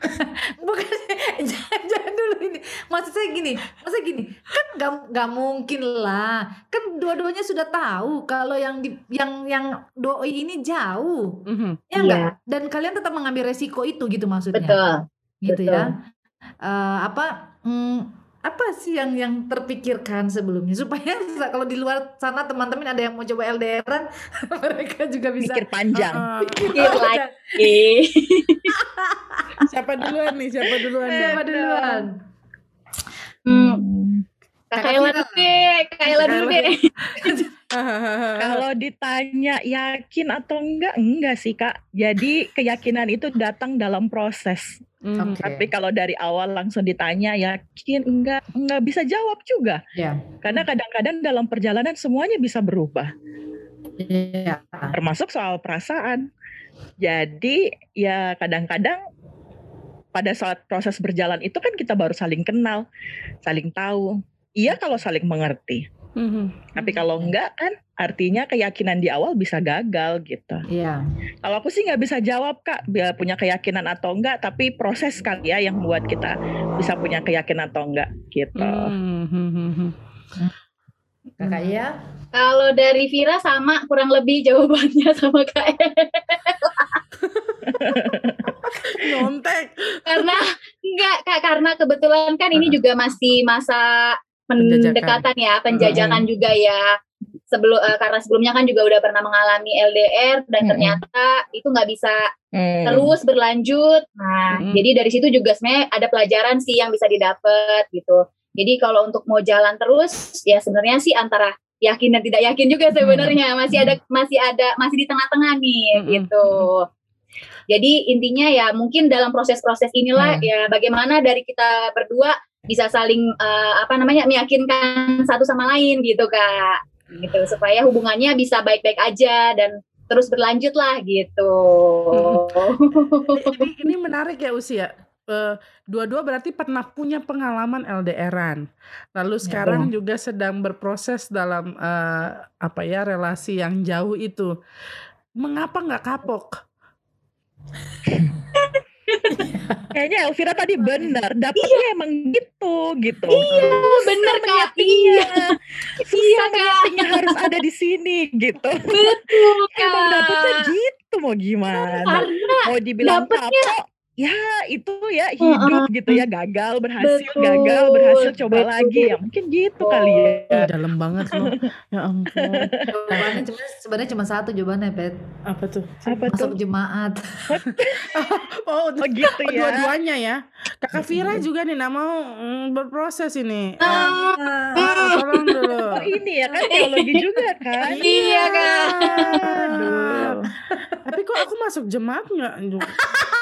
Speaker 1: Bukan jangan, jangan dulu ini. Maksud saya gini, maksud gini, kan gak, gak mungkin lah. Kan dua-duanya sudah tahu kalau yang di, yang yang doi ini jauh.
Speaker 2: Mhm.
Speaker 1: Ya
Speaker 4: Iya.
Speaker 1: enggak? Dan kalian tetap mengambil resiko itu gitu maksudnya.
Speaker 4: Betul.
Speaker 1: Gitu
Speaker 4: betul.
Speaker 1: ya. Eh, apa mm, apa sih yang yang terpikirkan sebelumnya supaya kalau di luar sana teman-teman ada yang mau coba LDRan mereka juga bisa
Speaker 3: Mikir panjang.
Speaker 2: Ah,
Speaker 4: Mikir lagi.
Speaker 2: siapa duluan nih? Siapa duluan nih?
Speaker 1: Siapa duluan?
Speaker 4: Hmm.
Speaker 1: Kakak
Speaker 4: Kak Ella dulu deh, Kak Ella dulu deh.
Speaker 3: Kalau ditanya yakin atau enggak, enggak sih kak. Jadi keyakinan itu datang dalam proses.
Speaker 2: Mhm.
Speaker 1: Oke.
Speaker 3: Tapi kalau dari awal langsung ditanya yakin enggak, enggak bisa jawab juga.
Speaker 1: Ya.
Speaker 3: Karena kadang-kadang dalam perjalanan semuanya bisa berubah,
Speaker 1: Iya.
Speaker 3: termasuk soal perasaan. Jadi ya kadang-kadang pada saat proses berjalan itu kan kita baru saling kenal, saling tahu. Iya kalau saling mengerti.
Speaker 2: Mhm.
Speaker 3: Tapi kalau enggak kan artinya keyakinan di awal bisa gagal gitu.
Speaker 1: Iya.
Speaker 3: Kalau aku sih nggak bisa jawab kak, punya keyakinan atau enggak, tapi proses kali ya yang buat kita bisa punya keyakinan atau enggak gitu.
Speaker 2: Mhm.
Speaker 1: Kakak Iya?
Speaker 4: Kalau dari Vira sama kurang lebih jawabannya sama Kak E.
Speaker 2: Nyontek.
Speaker 4: karena enggak Kak karena kebetulan kan ini juga masih masa. Pendekatan ya, penjajakan juga ya. Sebelum eh, karena sebelumnya kan juga udah pernah mengalami LDR dan
Speaker 3: Mm-mm.
Speaker 4: ternyata itu nggak bisa
Speaker 3: Hmm.
Speaker 4: terus berlanjut. Nah,
Speaker 2: Mm-mm.
Speaker 4: jadi dari situ juga sebenarnya ada pelajaran sih yang bisa didapat gitu. Jadi kalau untuk mau jalan terus ya sebenarnya sih antara yakin dan tidak yakin juga sebenarnya masih ada masih ada masih di tengah-tengah nih
Speaker 2: Mm-mm.
Speaker 4: gitu. Jadi intinya ya mungkin dalam proses-proses inilah
Speaker 3: Hmm.
Speaker 4: ya bagaimana dari kita berdua bisa saling eh, apa namanya meyakinkan satu sama lain gitu kak, gitu supaya hubungannya bisa baik-baik aja dan terus berlanjut lah gitu.
Speaker 2: ini, ini menarik ya usia. Eh, dua-dua berarti pernah punya pengalaman LDRan. Lalu sekarang juga sedang berproses dalam eh, apa ya relasi yang jauh itu. Mengapa nggak kapok?
Speaker 3: Kayaknya Elvira tadi benar, dapetnya emang gitu gitu.
Speaker 4: Iya, bener kak. Iya,
Speaker 3: Iya, susah
Speaker 4: Iya, Kak.
Speaker 3: harus ada di sini gitu.
Speaker 4: betul
Speaker 3: Emang dapetnya
Speaker 4: kak.
Speaker 3: gitu mau gimana?
Speaker 4: Karena
Speaker 3: Mau dibilang
Speaker 4: dapetnya-
Speaker 3: kapok, ya itu ya hidup gitu ya gagal berhasil
Speaker 4: Betul,
Speaker 3: gagal berhasil coba
Speaker 4: betul.
Speaker 3: lagi ya mungkin gitu kali ya.
Speaker 2: Dalam banget loh. Ya ampun.
Speaker 1: Jawabannya cuma sebenarnya cuma satu jawabannya, Pet.
Speaker 2: Apa tuh?
Speaker 3: Apa
Speaker 1: Masuk
Speaker 3: tuh?
Speaker 1: jemaat.
Speaker 2: Oh,
Speaker 3: Oh gitu
Speaker 2: Oh,
Speaker 3: ya.
Speaker 2: dua-duanya ya. Kakak Vira juga nih, mau mm, berproses ini.
Speaker 4: Ah,
Speaker 2: ah, tolong dulu.
Speaker 3: Oh ini ya kan teologi juga kan.
Speaker 4: Iya, Kak.
Speaker 3: Aduh.
Speaker 2: Tapi kok aku masuk jemaat nggak?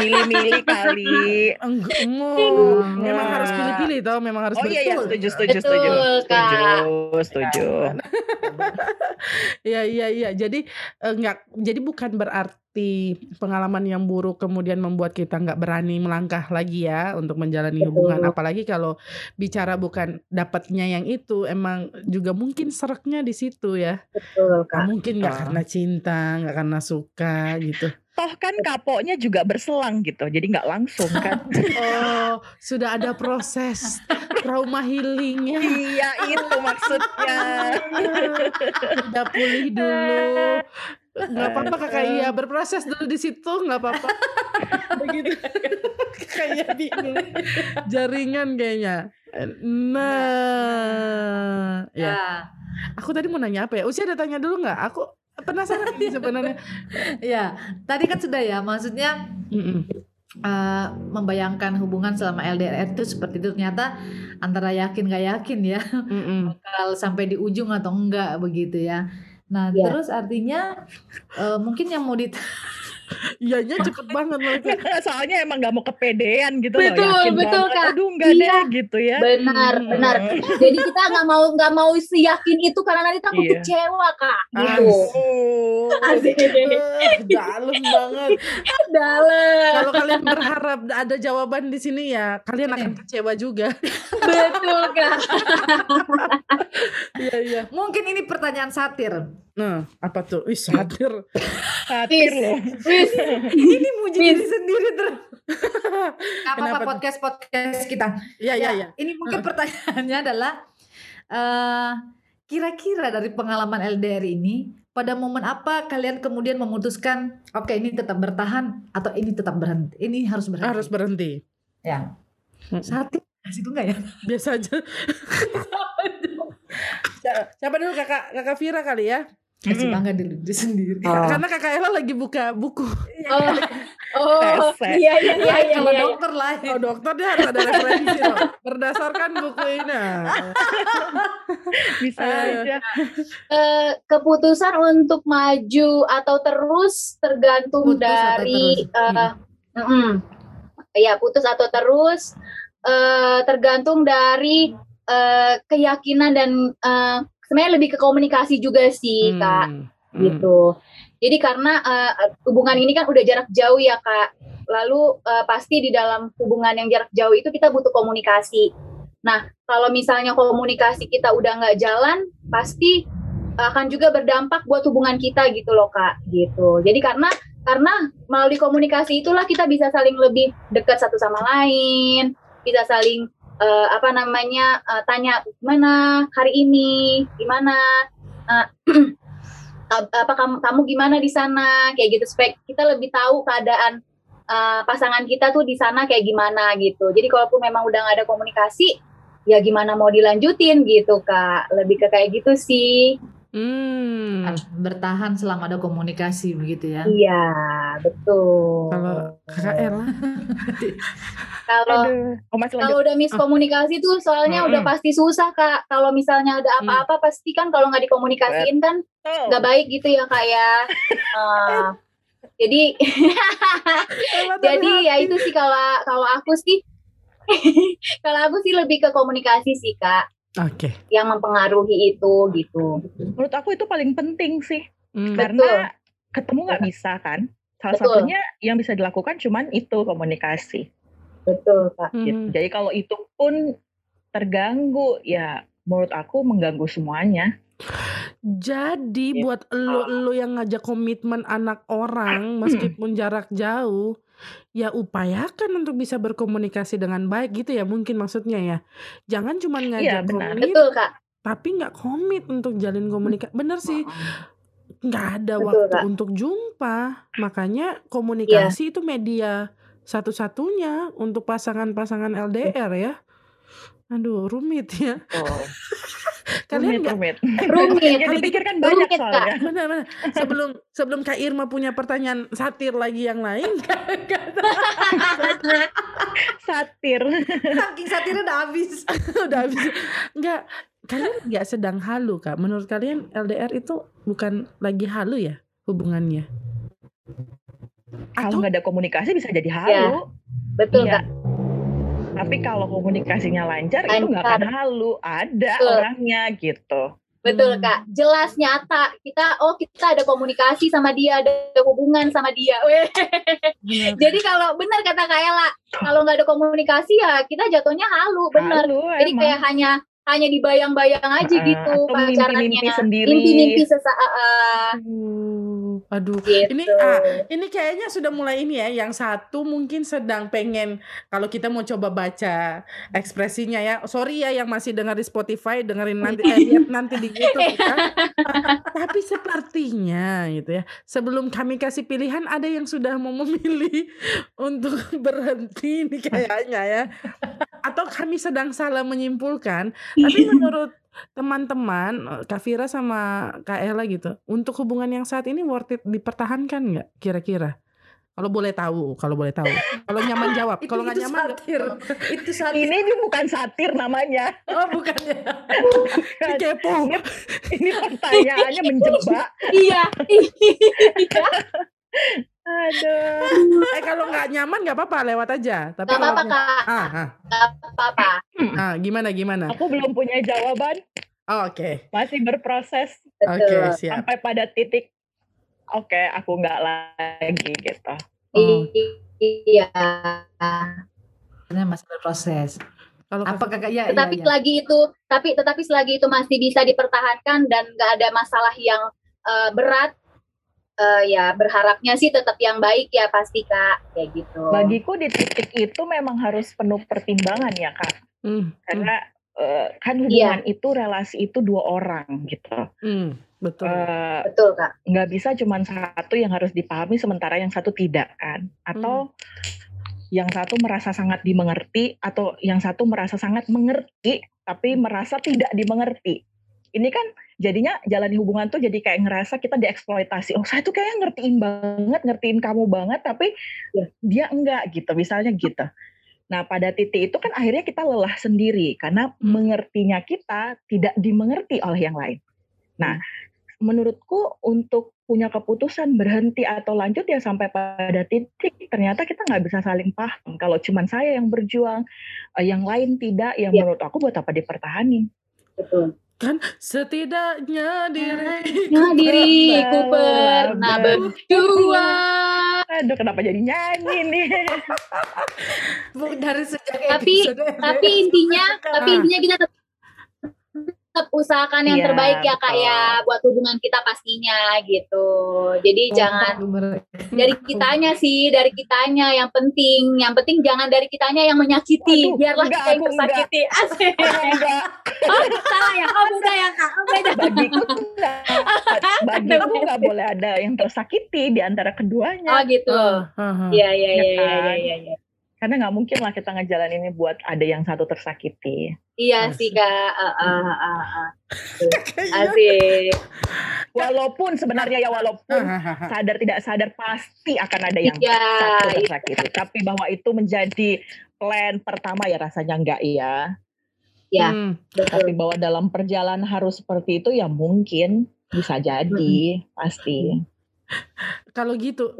Speaker 3: Milih-milih kali.
Speaker 2: Enggak. Memang harus pilih-pilih toh, memang harus
Speaker 3: Oh iya ya
Speaker 2: betul.
Speaker 3: setuju setuju
Speaker 4: Betul,
Speaker 3: setuju.
Speaker 4: Kak.
Speaker 3: Setuju, setuju.
Speaker 2: Iya iya iya. Jadi eh, enggak jadi bukan berarti pengalaman yang buruk kemudian membuat kita nggak berani melangkah lagi ya untuk menjalani hubungan apalagi kalau bicara bukan dapatnya yang itu emang juga mungkin sereknya di situ ya.
Speaker 4: betul kak.
Speaker 2: mungkin nggak karena cinta, nggak karena suka gitu.
Speaker 3: Toh kan kapoknya juga berselang gitu. Jadi nggak langsung kan.
Speaker 2: Oh, sudah ada proses trauma healingnya.
Speaker 3: iya itu maksudnya.
Speaker 2: Udah pulih dulu. Nggak apa-apa kakak iya berproses dulu di situ nggak apa-apa. Begitu. Kayak bingung. Jaringan kayaknya. Nah, ya.
Speaker 1: Ya.
Speaker 2: Aku tadi mau nanya apa ya? Usia ada tanya dulu nggak? Aku penasaran nih sebenarnya.
Speaker 1: Ya, tadi kan sudah ya, maksudnya
Speaker 2: Mm-mm.
Speaker 1: eh, membayangkan hubungan selama LDR itu seperti itu ternyata antara yakin gak yakin ya,
Speaker 2: Mm-mm.
Speaker 1: bakal sampai di ujung atau enggak begitu ya. Nah,
Speaker 4: Ya.
Speaker 1: terus artinya eh, mungkin yang mau dit
Speaker 2: Iyanya cepet banget mereka.
Speaker 3: Soalnya emang nggak mau kepedean gitu
Speaker 4: Betul,
Speaker 3: loh. Yakin
Speaker 4: betul,
Speaker 3: banget.
Speaker 4: Kak.
Speaker 3: Aduh nggak
Speaker 4: Iya.
Speaker 3: deh gitu ya.
Speaker 4: Benar,
Speaker 2: Hmm.
Speaker 4: benar. Jadi kita nggak mau nggak mau yakin itu karena nanti takut
Speaker 3: Iya.
Speaker 4: kecewa kak. Gitu. Asik.
Speaker 2: eh, dalam banget.
Speaker 4: Dalam.
Speaker 2: Kalau kalian berharap ada jawaban di sini ya, kalian akan kecewa juga.
Speaker 4: Betul kak.
Speaker 2: Iya iya.
Speaker 1: mungkin ini pertanyaan satir.
Speaker 2: Nah, apa tuh? Ih, satir.
Speaker 3: Satir.
Speaker 4: Wis.
Speaker 1: ini muji diri sendiri terus. Apa
Speaker 2: Kenapa
Speaker 1: apa
Speaker 2: tuh?
Speaker 1: podcast podcast kita?
Speaker 2: Iya iya iya.
Speaker 1: Ini mungkin pertanyaannya adalah eh kira-kira dari pengalaman LDR ini pada momen apa kalian kemudian memutuskan oke ini tetap bertahan atau ini tetap berhenti? Ini harus berhenti.
Speaker 2: Harus berhenti.
Speaker 1: Ya. Satir itu enggak ya?
Speaker 2: Biasa aja. Siapa dulu kakak kakak Vira kali ya?
Speaker 1: Kasih
Speaker 3: Mm-mm.
Speaker 1: bangga diri, diri sendiri.
Speaker 2: Karena kakak Ella lagi buka buku.
Speaker 4: Oh, oh,
Speaker 3: Pesek.
Speaker 4: iya iya iya iya.
Speaker 1: Kalau
Speaker 4: iya.
Speaker 1: dokter lah.
Speaker 2: Oh dokter dia harus ada referensi loh. Berdasarkan buku ini.
Speaker 3: Bisa aja.
Speaker 4: Eh, keputusan untuk maju atau terus tergantung
Speaker 1: Putus atau
Speaker 4: dari
Speaker 1: terus?
Speaker 4: eh, mm-mm. ya putus atau terus eh, tergantung dari eh, keyakinan dan eh, sebenarnya lebih ke komunikasi juga sih kak
Speaker 2: Hmm.
Speaker 4: gitu. Jadi karena eh, hubungan ini kan udah jarak jauh ya kak. Lalu eh, pasti di dalam hubungan yang jarak jauh itu kita butuh komunikasi. Nah kalau misalnya komunikasi kita udah nggak jalan, pasti akan juga berdampak buat hubungan kita gitu loh kak. Gitu. Jadi karena karena melalui komunikasi itulah kita bisa saling lebih dekat satu sama lain, bisa saling eh, apa namanya eh, tanya gimana hari ini? Gimana? Ap- apa kamu kamu gimana di sana? Kayak gitu supaya kita lebih tahu keadaan eh, pasangan kita tuh di sana kayak gimana gitu. Jadi kalaupun memang udah nggak ada komunikasi ya gimana mau dilanjutin gitu kak? Lebih ke kayak gitu sih
Speaker 2: Hmm.
Speaker 1: bertahan selama ada komunikasi begitu ya.
Speaker 4: iya betul
Speaker 2: Kalau kakak Ella,
Speaker 4: kalau.
Speaker 3: Oh
Speaker 4: kalau udah miskomunikasi tuh soalnya udah
Speaker 2: Mm-mm.
Speaker 4: pasti susah kak kalau misalnya ada apa-apa pasti kan kalau nggak dikomunikasiin kan
Speaker 3: Oh.
Speaker 4: nggak baik gitu ya kak ya Eh, jadi jadi ya itu sih kalau kalau aku sih kalau aku sih lebih ke komunikasi sih kak
Speaker 2: Oke.
Speaker 4: yang mempengaruhi itu gitu
Speaker 3: Menurut aku itu paling penting sih.
Speaker 2: Hmm.
Speaker 3: Karena ketemu nggak bisa kan. Salah
Speaker 4: Betul.
Speaker 3: satunya yang bisa dilakukan cuman itu komunikasi.
Speaker 4: betul kak
Speaker 3: gitu.
Speaker 2: Hmm.
Speaker 3: Jadi kalau itu pun terganggu ya menurut aku mengganggu semuanya.
Speaker 2: Jadi
Speaker 3: Gitu.
Speaker 2: buat lo-lo yang ngajak komitmen anak orang meskipun jarak jauh, ya upayakan untuk bisa berkomunikasi dengan baik gitu ya mungkin maksudnya ya. Jangan cuma ngajak
Speaker 3: benar.
Speaker 2: komit
Speaker 4: betul kak
Speaker 2: tapi nggak komit untuk jalin komunikasi. Bener sih, nggak ada
Speaker 4: Betul,
Speaker 2: waktu
Speaker 4: Kak.
Speaker 2: untuk jumpa. Makanya komunikasi itu media satu-satunya untuk pasangan-pasangan LDR ya. Aduh, rumit ya.
Speaker 3: Oh,
Speaker 2: Kalian
Speaker 3: rumit,
Speaker 2: nggak
Speaker 3: rumit.
Speaker 4: rumit
Speaker 3: Yang dipikirkan banyak
Speaker 4: Rumit, Kak.
Speaker 3: soalnya.
Speaker 2: benar benar sebelum sebelum Kak Irma punya pertanyaan satir lagi yang lain
Speaker 3: Satir.
Speaker 1: Saking satirnya udah habis.
Speaker 2: udah habis nggak kalian nggak sedang halu kak menurut kalian LDR itu bukan lagi halu ya hubungannya
Speaker 3: Kalau
Speaker 2: atau
Speaker 3: nggak ada komunikasi bisa jadi halu.
Speaker 4: betul
Speaker 3: Iya.
Speaker 4: kak
Speaker 3: Tapi kalau komunikasinya lancar, itu nggak akan
Speaker 4: Lancar.
Speaker 3: halu. Ada
Speaker 4: Betul.
Speaker 3: orangnya gitu.
Speaker 4: betul
Speaker 2: Hmm.
Speaker 4: kak jelas nyata kita oh kita ada komunikasi sama dia ada hubungan sama dia Weh.
Speaker 2: Benar.
Speaker 4: jadi kalau benar kata kak Ella kalau nggak ada komunikasi ya kita jatuhnya halu benar jadi
Speaker 3: emang.
Speaker 4: kayak hanya hanya dibayang-bayang aja
Speaker 3: Ah,
Speaker 4: gitu pacarannya
Speaker 3: mimpi-mimpi sendiri.
Speaker 4: mimpi-mimpi sesaat ah,
Speaker 2: Aduh, aduh
Speaker 4: gitu.
Speaker 2: ini ah, ini kayaknya sudah mulai ini ya yang satu mungkin sedang pengen kalau kita mau coba baca ekspresinya ya. Sorry ya yang masih dengar di Spotify dengerin nanti eh, lihat nanti di YouTube ya. tapi sepertinya gitu ya sebelum kami kasih pilihan ada yang sudah mau memilih untuk berhenti ini kayaknya ya. Atau kami sedang salah menyimpulkan tapi menurut teman-teman eh, Kak Vira sama Kak Ella gitu untuk hubungan yang saat ini worth it dipertahankan nggak kira-kira kalau boleh tahu kalau boleh tahu kalau nyaman jawab kalau nggak nyaman
Speaker 1: satir. Itu satir.
Speaker 3: Ini ini bukan satir namanya.
Speaker 1: Oh bukannya.
Speaker 2: ini kepo
Speaker 3: Ini pertanyaannya menjebak.
Speaker 4: iya iya
Speaker 3: Aduh.
Speaker 2: eh kalau nggak nyaman nggak apa-apa lewat aja tapi
Speaker 4: nggak apa-apa kak
Speaker 2: ah, ah,
Speaker 4: nggak apa-apa
Speaker 2: ah, gimana gimana
Speaker 3: Aku belum punya jawaban.
Speaker 2: Oh, oke
Speaker 3: Masih berproses
Speaker 2: oke
Speaker 4: betul
Speaker 2: siap
Speaker 3: sampai pada titik. Oke, aku nggak lagi gitu.
Speaker 2: Oh.
Speaker 4: iya
Speaker 1: Sebenarnya masih berproses.
Speaker 2: kalau
Speaker 1: Apa
Speaker 2: kakak
Speaker 1: kakak ya?
Speaker 4: tetapi
Speaker 1: ya, ya.
Speaker 4: selagi itu tapi tetapi selagi itu masih bisa dipertahankan dan nggak ada masalah yang eh, berat eh, ya berharapnya sih tetap yang baik ya pasti kak. Kayak gitu.
Speaker 3: Bagiku di titik itu memang harus penuh pertimbangan ya kak.
Speaker 2: Hmm, hmm,
Speaker 3: Karena eh, kan hubungan itu relasi itu dua orang gitu.
Speaker 2: hmm, betul.
Speaker 3: Eh,
Speaker 4: betul kak.
Speaker 3: nggak bisa cuma satu yang harus dipahami sementara yang satu tidak kan. Atau yang satu merasa sangat dimengerti atau yang satu merasa sangat mengerti tapi merasa tidak dimengerti ini kan jadinya jalani hubungan tuh jadi kayak ngerasa kita dieksploitasi. Oh saya tuh kayak ngertiin banget ngertiin kamu banget tapi
Speaker 4: Ya.
Speaker 3: dia enggak gitu misalnya gitu. Nah pada titik itu kan akhirnya kita lelah sendiri karena
Speaker 2: Hmm.
Speaker 3: mengertinya kita tidak dimengerti oleh yang lain. Nah menurutku untuk punya keputusan berhenti atau lanjut ya sampai pada titik ternyata kita nggak bisa saling paham. Kalau cuman saya yang berjuang eh, yang lain tidak ya
Speaker 4: Ya.
Speaker 3: menurut aku buat apa dipertahanin?
Speaker 4: Betul
Speaker 2: kan setidaknya diri
Speaker 4: nah diriku
Speaker 3: Bersama
Speaker 4: pernah
Speaker 3: berdua. aduh kenapa jadi nyanyi nih?
Speaker 1: Dari sejak
Speaker 4: Tapi-
Speaker 1: episode
Speaker 4: tapi intinya tapi intinya kita tetap tetap usahakan yang
Speaker 3: Iya,
Speaker 4: terbaik ya kak
Speaker 3: betul.
Speaker 4: ya buat hubungan kita pastinya gitu. Jadi jangan dari kitanya sih, dari kitanya yang penting. Yang penting jangan dari kitanya yang menyakiti.
Speaker 3: Waduh,
Speaker 4: Biarlah
Speaker 3: enggak,
Speaker 4: kita yang tersakiti. Asik.
Speaker 3: enggak
Speaker 4: Oh, salah ya? Oh beda ya kak? Oh beda.
Speaker 3: bagiku enggak bagiku enggak boleh ada yang tersakiti di antara
Speaker 4: Oh
Speaker 3: keduanya
Speaker 4: gitu.
Speaker 2: Ah, ah, ah.
Speaker 4: Iya iya
Speaker 3: Ya
Speaker 4: iya iya
Speaker 3: kan?
Speaker 4: iya. Iya.
Speaker 3: karena nggak mungkin lah kita ngejalanin ini buat ada yang satu tersakiti
Speaker 4: Iya sih kak. Ah, ah, ah, ah. Asik.
Speaker 3: walaupun sebenarnya ya walaupun
Speaker 2: Ah, ah, ah.
Speaker 3: sadar tidak sadar pasti akan ada yang
Speaker 4: Iya.
Speaker 3: satu tersakiti tapi bahwa itu menjadi plan pertama ya rasanya enggak iya
Speaker 4: Ya,
Speaker 2: Hmm.
Speaker 3: tapi bahwa dalam perjalanan harus seperti itu ya mungkin bisa jadi pasti
Speaker 2: Kalau gitu,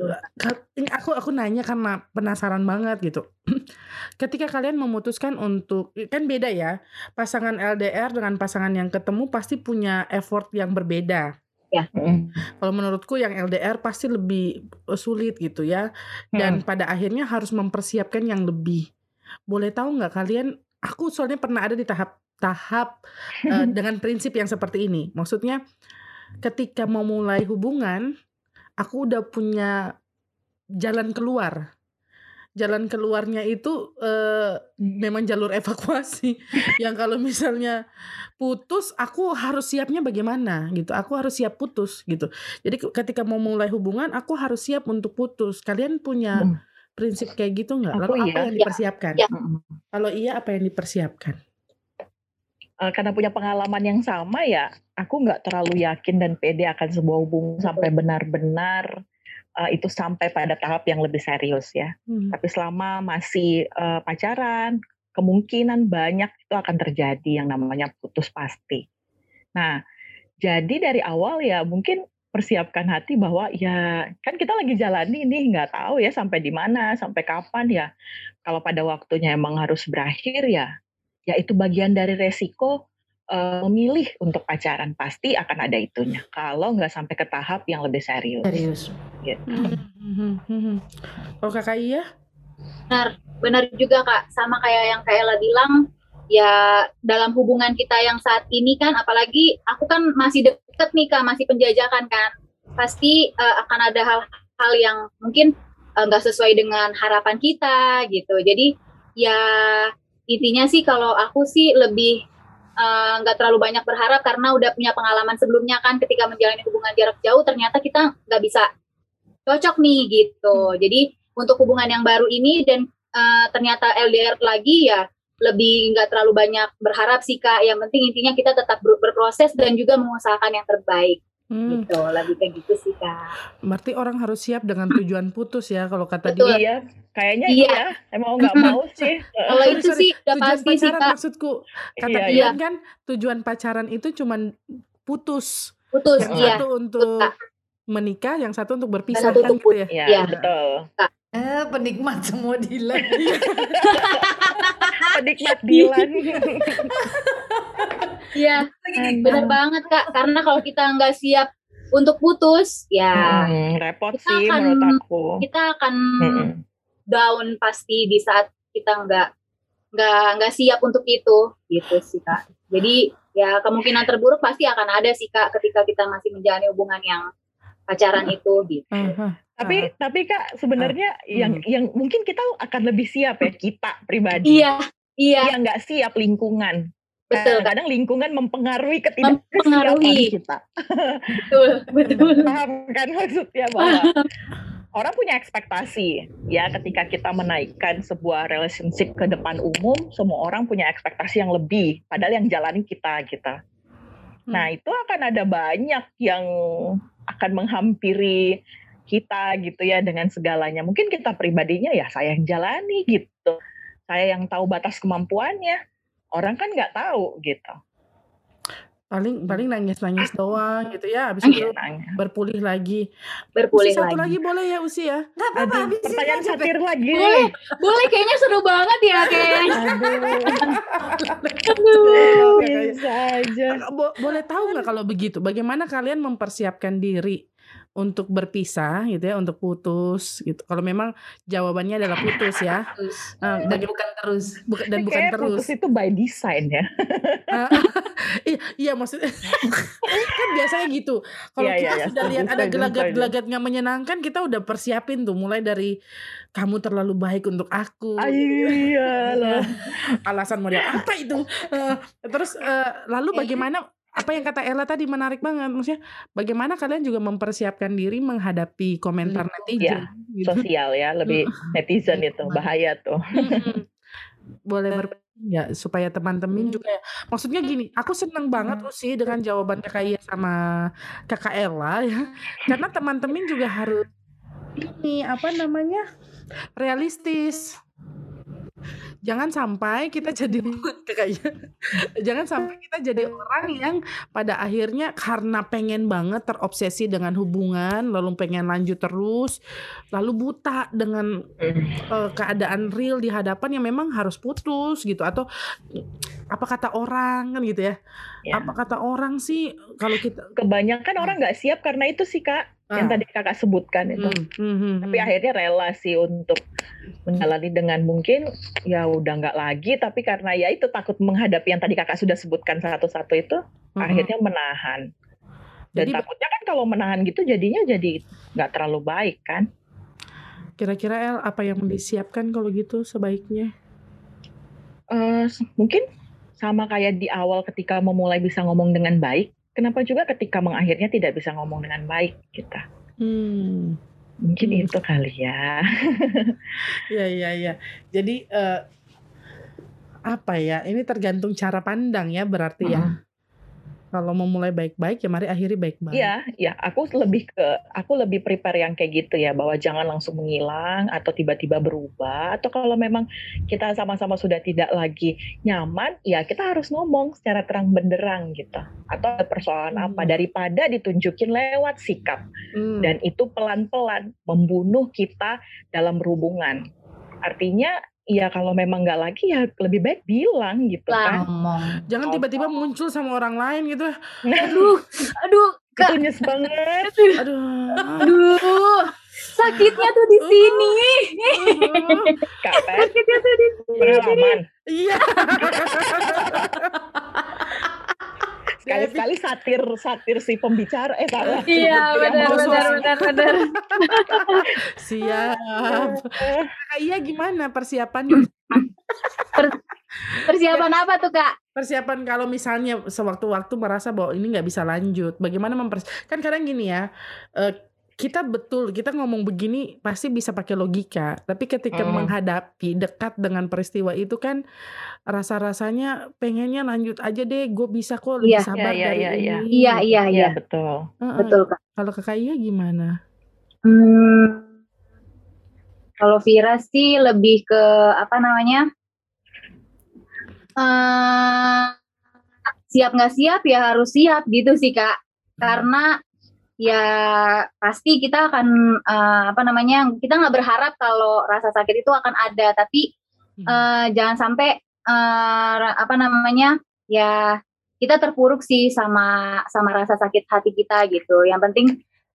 Speaker 2: ini aku aku nanya karena penasaran banget gitu. Ketika kalian memutuskan untuk kan beda ya, pasangan LDR dengan pasangan yang ketemu pasti punya effort yang berbeda.
Speaker 3: Mm.
Speaker 2: Kalau menurutku yang LDR pasti lebih eh, sulit gitu ya, dan pada akhirnya harus mempersiapkan yang lebih. Boleh tahu nggak kalian? Aku soalnya pernah ada di tahap tahap eh, dengan prinsip yang seperti ini. Maksudnya ketika mau mulai hubungan, aku udah punya jalan keluar. Jalan keluarnya itu eh, memang jalur evakuasi. yang kalau misalnya putus, aku harus siapnya bagaimana gitu. Aku harus siap putus gitu. Jadi ke- ketika mau mulai hubungan, aku harus siap untuk putus. Kalian punya
Speaker 3: Hmm.
Speaker 2: prinsip kayak gitu nggak? Lalu apa
Speaker 3: iya.
Speaker 2: yang dipersiapkan?
Speaker 4: Ya.
Speaker 2: Kalau iya, apa yang dipersiapkan?
Speaker 3: Eh, karena punya pengalaman yang sama ya aku nggak terlalu yakin dan pede akan sebuah hubungan sampai benar-benar eh, itu sampai pada tahap yang lebih serius ya.
Speaker 2: Hmm.
Speaker 3: tapi selama masih eh, pacaran kemungkinan banyak itu akan terjadi yang namanya putus pasti. Nah jadi dari awal ya mungkin persiapkan hati bahwa ya kan kita lagi jalani ini nggak tahu ya sampai di mana sampai kapan ya. Kalau pada waktunya emang harus berakhir ya ya itu bagian dari resiko eh, memilih untuk pacaran pasti akan ada itunya kalau nggak sampai ke tahap yang lebih serius
Speaker 1: Serius.
Speaker 3: gitu.
Speaker 2: Hmm, hmm, hmm. Kalau kakak iya?
Speaker 4: Benar, benar juga kak. Sama kayak yang Kak Ella bilang, ya dalam hubungan kita yang saat ini kan, apalagi aku kan masih deket nih kak, masih penjajakan kan. Pasti eh, akan ada hal-hal yang mungkin eh, nggak sesuai dengan harapan kita gitu. Jadi ya intinya sih kalau aku sih lebih eh, nggak terlalu banyak berharap karena udah punya pengalaman sebelumnya kan ketika menjalani hubungan jarak jauh ternyata kita nggak bisa cocok nih gitu. Jadi untuk hubungan yang baru ini dan eh, ternyata LDR lagi ya lebih nggak terlalu banyak berharap sih kak. Yang penting intinya kita tetap ber- berproses dan juga mengusahakan yang terbaik
Speaker 2: Hmm,
Speaker 4: gitu. Lebih kayak gitu sih kak.
Speaker 2: berarti orang harus siap dengan tujuan putus ya kalau kata
Speaker 4: Betul.
Speaker 2: dia.
Speaker 3: iya kayaknya
Speaker 4: Iya.
Speaker 3: iya emang nggak mau sih
Speaker 4: Kalau itu
Speaker 2: sorry.
Speaker 4: sih udah
Speaker 2: Tujuan
Speaker 4: pasti sih
Speaker 2: pacaran
Speaker 4: kak.
Speaker 2: maksudku kata
Speaker 3: Iya,
Speaker 2: Tian kan tujuan pacaran itu cuman putus.
Speaker 4: Putus
Speaker 2: Yang
Speaker 4: ya.
Speaker 2: satu untuk
Speaker 4: Kak.
Speaker 2: menikah, yang satu untuk berpisah
Speaker 4: satu
Speaker 2: kan gitu ya.
Speaker 3: iya
Speaker 4: Iya.
Speaker 3: betul
Speaker 1: Eh, penikmat semua Dilan.
Speaker 3: penikmat Dilan
Speaker 4: Iya benar banget kak. Karena kalau kita nggak siap untuk putus ya
Speaker 3: Hmm, repot
Speaker 4: Kita
Speaker 3: sih
Speaker 4: akan-
Speaker 3: menurut aku
Speaker 4: kita akan
Speaker 3: Mm-mm.
Speaker 4: down pasti di saat kita nggak nggak nggak siap untuk itu gitu sih kak jadi ya kemungkinan terburuk pasti akan ada sih kak ketika kita masih menjalani hubungan yang pacaran itu gitu.
Speaker 2: Aha.
Speaker 3: tapi tapi kak sebenarnya yang
Speaker 2: Mhm.
Speaker 3: yang mungkin kita akan lebih siap ya kita pribadi.
Speaker 4: Iya iya.
Speaker 3: Yang nggak siap lingkungan.
Speaker 4: Betul.
Speaker 3: Kadang lingkungan mempengaruhi ketidaksiapan
Speaker 4: Mempengaruhi.
Speaker 3: kita.
Speaker 4: Betul betul.
Speaker 3: Paham kan maksudnya bahwa orang punya ekspektasi ya ketika kita menaikkan sebuah relationship ke depan umum semua orang punya ekspektasi yang lebih padahal yang jalani kita kita nah itu akan ada banyak yang akan menghampiri kita gitu ya dengan segalanya. Mungkin kita pribadinya ya saya yang jalani gitu. Saya yang tahu batas kemampuannya. Orang kan nggak tahu gitu
Speaker 2: Paling paling nangis-nangis doang gitu ya. Habis
Speaker 3: Iya,
Speaker 2: itu berpulih lagi.
Speaker 4: berpulih
Speaker 2: Usi satu
Speaker 4: lagi.
Speaker 2: lagi boleh ya Usi ya?
Speaker 1: Apa-apa,
Speaker 3: pertanyaan satir lagi
Speaker 4: boleh boleh kayaknya seru banget ya kayaknya
Speaker 3: Aduh, bisa aja.
Speaker 2: Bo- boleh tahu nggak kalau begitu? Bagaimana kalian mempersiapkan diri untuk berpisah gitu ya, untuk putus gitu. Kalau memang jawabannya adalah putus ya.
Speaker 1: Terus,
Speaker 2: Nah,
Speaker 1: dan bukan terus.
Speaker 2: bukan dan bukan
Speaker 3: Kayak
Speaker 2: terus.
Speaker 3: putus itu by design ya.
Speaker 2: Ah, iya, iya maksudnya kan biasanya gitu. Kalau
Speaker 3: Iya,
Speaker 2: kita
Speaker 3: iya, iya,
Speaker 2: sudah lihat ada gelagat-gelagat nggak menyenangkan, kita udah persiapin tuh mulai dari kamu terlalu baik untuk aku.
Speaker 3: Iya lah.
Speaker 2: Alasan model apa itu? Eh, terus eh, lalu bagaimana apa yang kata Ella tadi menarik banget maksudnya bagaimana kalian juga mempersiapkan diri menghadapi komentar netizen gitu.
Speaker 3: Sosial ya, lebih netizen itu bahaya tuh.
Speaker 2: Boleh ber ya supaya teman-teman juga ya. maksudnya gini aku seneng banget tuh sih dengan jawaban kakak Iya sama kakak Ella ya. Karena teman-teman juga harus ini apa namanya realistis jangan sampai kita jadi kakak Iya jangan sampai kita jadi orang yang pada akhirnya karena pengen banget terobsesi dengan hubungan lalu pengen lanjut terus lalu buta dengan eh, keadaan real di hadapan yang memang harus putus gitu atau apa kata orang kan gitu ya,
Speaker 3: Ya.
Speaker 2: apa kata orang sih kalau kita
Speaker 3: Kebanyakan orang nggak siap karena itu sih kak, yang
Speaker 2: Ah.
Speaker 3: tadi kakak sebutkan itu.
Speaker 2: Hmm, hmm, hmm,
Speaker 3: Tapi
Speaker 2: hmm.
Speaker 3: akhirnya rela sih untuk menjalani dengan mungkin ya udah nggak lagi, tapi karena ya itu takut menghadapi yang tadi kakak sudah sebutkan satu-satu itu,
Speaker 2: Hmm,
Speaker 3: akhirnya menahan. Dan
Speaker 2: Jadi-
Speaker 3: takutnya kan kalau menahan gitu jadinya jadi nggak terlalu baik kan?
Speaker 2: kira-kira El apa yang disiapkan kalau gitu sebaiknya
Speaker 3: Eh, mungkin sama kayak di awal ketika memulai bisa ngomong dengan baik, kenapa juga ketika mengakhirnya tidak bisa ngomong dengan baik kita?
Speaker 2: hmm
Speaker 3: Mungkin
Speaker 2: Hmm.
Speaker 3: itu kali ya.
Speaker 2: ya ya ya jadi eh, apa ya ini tergantung cara pandang ya berarti ya kalau mau mulai baik-baik ya mari akhiri baik-baik
Speaker 3: Iya, ya aku lebih ke aku lebih prepare yang kayak gitu ya bahwa jangan langsung menghilang atau tiba-tiba berubah atau kalau memang kita sama-sama sudah tidak lagi nyaman, ya kita harus ngomong secara terang benderang gitu. Atau ada persoalan
Speaker 2: Hmm.
Speaker 3: apa daripada ditunjukin lewat sikap
Speaker 2: Hmm.
Speaker 3: dan itu pelan-pelan membunuh kita dalam berhubungan. Artinya ya kalau memang nggak lagi ya lebih baik bilang gitu
Speaker 4: Lah.
Speaker 3: kan.
Speaker 1: ngomong
Speaker 2: jangan tiba-tiba muncul sama orang lain gitu
Speaker 4: Aduh, aduh, Kak.
Speaker 3: Itu nyes banget.
Speaker 2: aduh
Speaker 4: aduh. Sakitnya tuh di sini.
Speaker 3: Kak
Speaker 4: Sakitnya tuh di sini.
Speaker 3: pengalaman.
Speaker 2: iya
Speaker 3: Sekali-sekali satir satir si pembicara eh salah.
Speaker 4: Iya, benar benar benar benar.
Speaker 2: siap Kak Iya gimana persiapan
Speaker 4: Persiapan apa tuh, Kak?
Speaker 2: persiapan kalau misalnya sewaktu-waktu merasa bahwa ini nggak bisa lanjut bagaimana mempers kan kadang gini ya eh, kita betul kita ngomong begini pasti bisa pakai logika tapi ketika
Speaker 3: Hmm.
Speaker 2: menghadapi dekat dengan peristiwa itu kan rasa-rasanya pengennya lanjut aja deh gue bisa kok lebih
Speaker 4: Iya,
Speaker 2: sabar
Speaker 3: iya,
Speaker 2: dari
Speaker 3: iya, iya.
Speaker 2: ini
Speaker 4: Iya, iya,
Speaker 3: Iya
Speaker 4: iya.
Speaker 3: betul.
Speaker 2: Heeh.
Speaker 4: Betul, Kak.
Speaker 2: kalau kakak iya gimana
Speaker 4: Hmm, kalau Vira sih lebih ke apa namanya? eh siap nggak siap ya harus siap gitu sih kak. Karena ya pasti kita akan eh, apa namanya? Kita nggak berharap kalau rasa sakit itu akan ada, tapi
Speaker 2: Hmm.
Speaker 4: eh, jangan sampai ra- apa namanya? Ya kita terpuruk sih sama sama rasa sakit hati kita gitu. Yang penting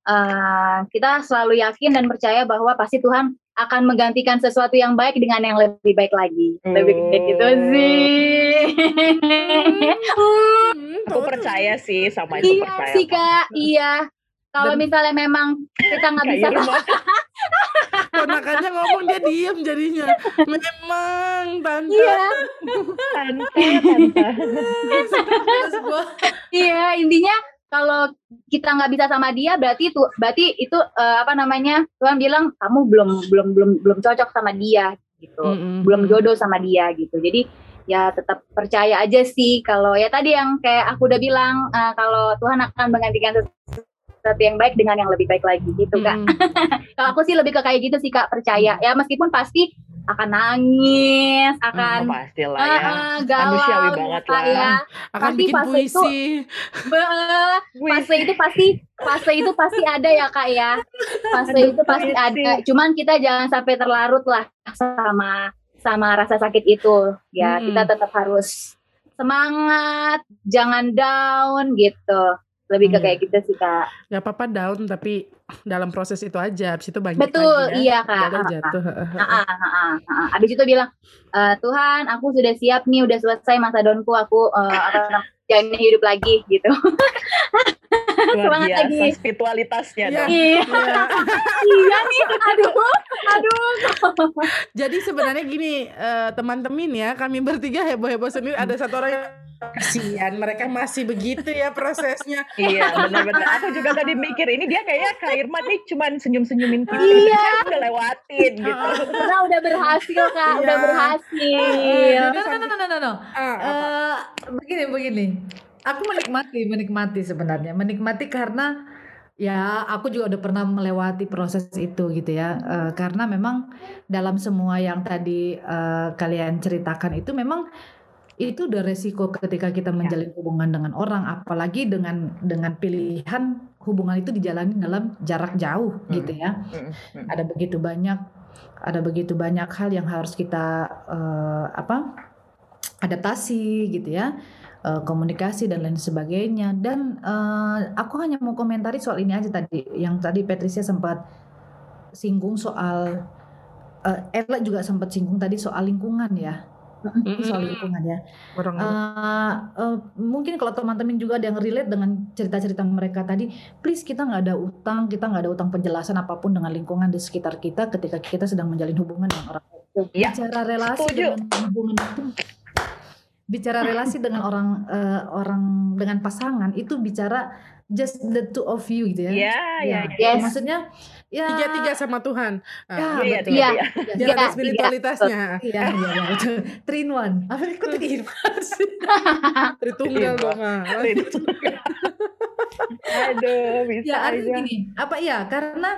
Speaker 4: eh, kita selalu yakin dan percaya bahwa pasti Tuhan akan menggantikan sesuatu yang baik dengan yang lebih baik lagi. Lebih kayak gitu sih.
Speaker 2: Hmm,
Speaker 3: Aku percaya sih sama itu
Speaker 4: iya
Speaker 3: percaya.
Speaker 4: sih kak, iya. Kalau
Speaker 2: Dan-
Speaker 4: misalnya memang kita nggak bisa
Speaker 2: ponakannya ngomong dia diem jadinya memang tante
Speaker 4: Iya,
Speaker 3: Tante, tante.
Speaker 2: Terus gua-
Speaker 4: iya intinya kalau kita nggak bisa sama dia berarti itu berarti itu eh, apa namanya Tuhan bilang kamu belum belum belum belum cocok sama dia gitu.
Speaker 2: Mm-mm.
Speaker 4: belum jodoh sama dia gitu. Jadi ya tetap percaya aja sih kalau ya tadi yang kayak aku udah bilang eh, kalau Tuhan akan menggantikan sesuatu yang baik dengan yang lebih baik lagi gitu kak.
Speaker 2: Mm-mm.
Speaker 4: Kalau aku sih lebih ke kayak gitu sih kak percaya ya meskipun pasti akan nangis,
Speaker 3: Oh,
Speaker 4: akan
Speaker 3: pastilah
Speaker 4: eh,
Speaker 3: ya.
Speaker 4: eh, galau
Speaker 3: Manusiawi
Speaker 4: gitu,
Speaker 3: banget lah.
Speaker 4: ya.
Speaker 2: akan
Speaker 4: Pasti
Speaker 2: bikin
Speaker 4: fase itu-
Speaker 2: puisi
Speaker 4: Be- fase itu pasti fase itu pasti ada ya kak ya fase itu pasti
Speaker 3: puisi.
Speaker 4: ada cuman kita jangan sampai terlarut lah sama sama rasa sakit itu ya
Speaker 2: Mm-mm.
Speaker 4: kita tetap harus semangat jangan down gitu lebih ke
Speaker 2: Iya.
Speaker 4: kayak gitu sih kak
Speaker 2: Gak apa-apa down tapi dalam proses itu aja. Habis itu bangkit
Speaker 4: Betul,
Speaker 2: lagi ya.
Speaker 4: iya, Kak.
Speaker 2: Gagal jatuh.
Speaker 4: Ah, ah, ah, ah, ah. Abis itu bilang, "Eh, Tuhan, aku sudah siap nih, udah selesai masa downku, aku eh, akan menjalani hidup lagi gitu.
Speaker 3: Luar
Speaker 4: Semangat
Speaker 3: biasa
Speaker 4: lagi.
Speaker 3: spiritualitasnya
Speaker 2: Iya.
Speaker 3: dong.
Speaker 4: Iya,
Speaker 2: Iya.
Speaker 4: iya nih, aduh, aduh.
Speaker 2: Jadi sebenarnya gini eh, teman-teman ya kami bertiga heboh-heboh sendiri ada satu orang yang kasihan mereka masih begitu ya prosesnya.
Speaker 3: Iya benar-benar. Aku juga tadi mikir ini dia kayak Kak Irma nih cuman senyum-senyumin kita.
Speaker 4: Iya.
Speaker 3: Udah lewatin gitu.
Speaker 4: Karena udah berhasil kak,
Speaker 2: Iya.
Speaker 4: udah berhasil.
Speaker 2: Jadi
Speaker 1: No, no, no, no, no.
Speaker 2: Ah?
Speaker 1: Eh, begini, begini. Aku menikmati, menikmati sebenarnya, menikmati karena ya aku juga udah pernah melewati proses itu gitu ya. Eh, karena memang dalam semua yang tadi eh, kalian ceritakan itu memang itu udah resiko ketika kita menjalin hubungan dengan orang, apalagi dengan dengan pilihan hubungan itu dijalani dalam jarak jauh gitu ya.
Speaker 3: Mm, mm.
Speaker 1: ada begitu banyak ada begitu banyak hal yang harus kita eh, apa adaptasi gitu ya eh, komunikasi dan lain sebagainya. Dan eh, aku hanya mau komentari soal ini aja tadi yang tadi Patricia sempat singgung soal eh, Ella juga sempat singgung tadi soal lingkungan ya soal lingkungan ya
Speaker 2: Orang
Speaker 1: Eh, eh, mungkin kalau teman-teman juga ada yang relate dengan cerita-cerita mereka tadi, please kita nggak ada utang, kita nggak ada utang penjelasan apa pun dengan lingkungan di sekitar kita ketika kita sedang menjalin hubungan dengan orang lain.
Speaker 3: Iya,
Speaker 1: Bicara relasi
Speaker 3: setuju.
Speaker 1: dengan hubungan itu, bicara relasi dengan orang eh, orang dengan pasangan itu bicara just the two of you gitu ya.
Speaker 3: Iya, iya.
Speaker 1: Ya,
Speaker 4: Yes.
Speaker 1: maksudnya ya
Speaker 2: tiga-tiga sama Tuhan. Ah,
Speaker 1: Ya,
Speaker 3: Iya,
Speaker 1: betul.
Speaker 3: iya,
Speaker 4: Iya.
Speaker 3: iya.
Speaker 2: Biar
Speaker 4: Iya,
Speaker 2: ada
Speaker 4: iya.
Speaker 2: spiritualitasnya.
Speaker 1: Iya, iya, iya, betul. Three in one. Apa ini kok three in one sih?
Speaker 2: Tritunggal
Speaker 3: Iya.
Speaker 2: dong.
Speaker 3: Aduh, bisa
Speaker 1: Ya
Speaker 3: aja.
Speaker 1: gini, apa ya? Karena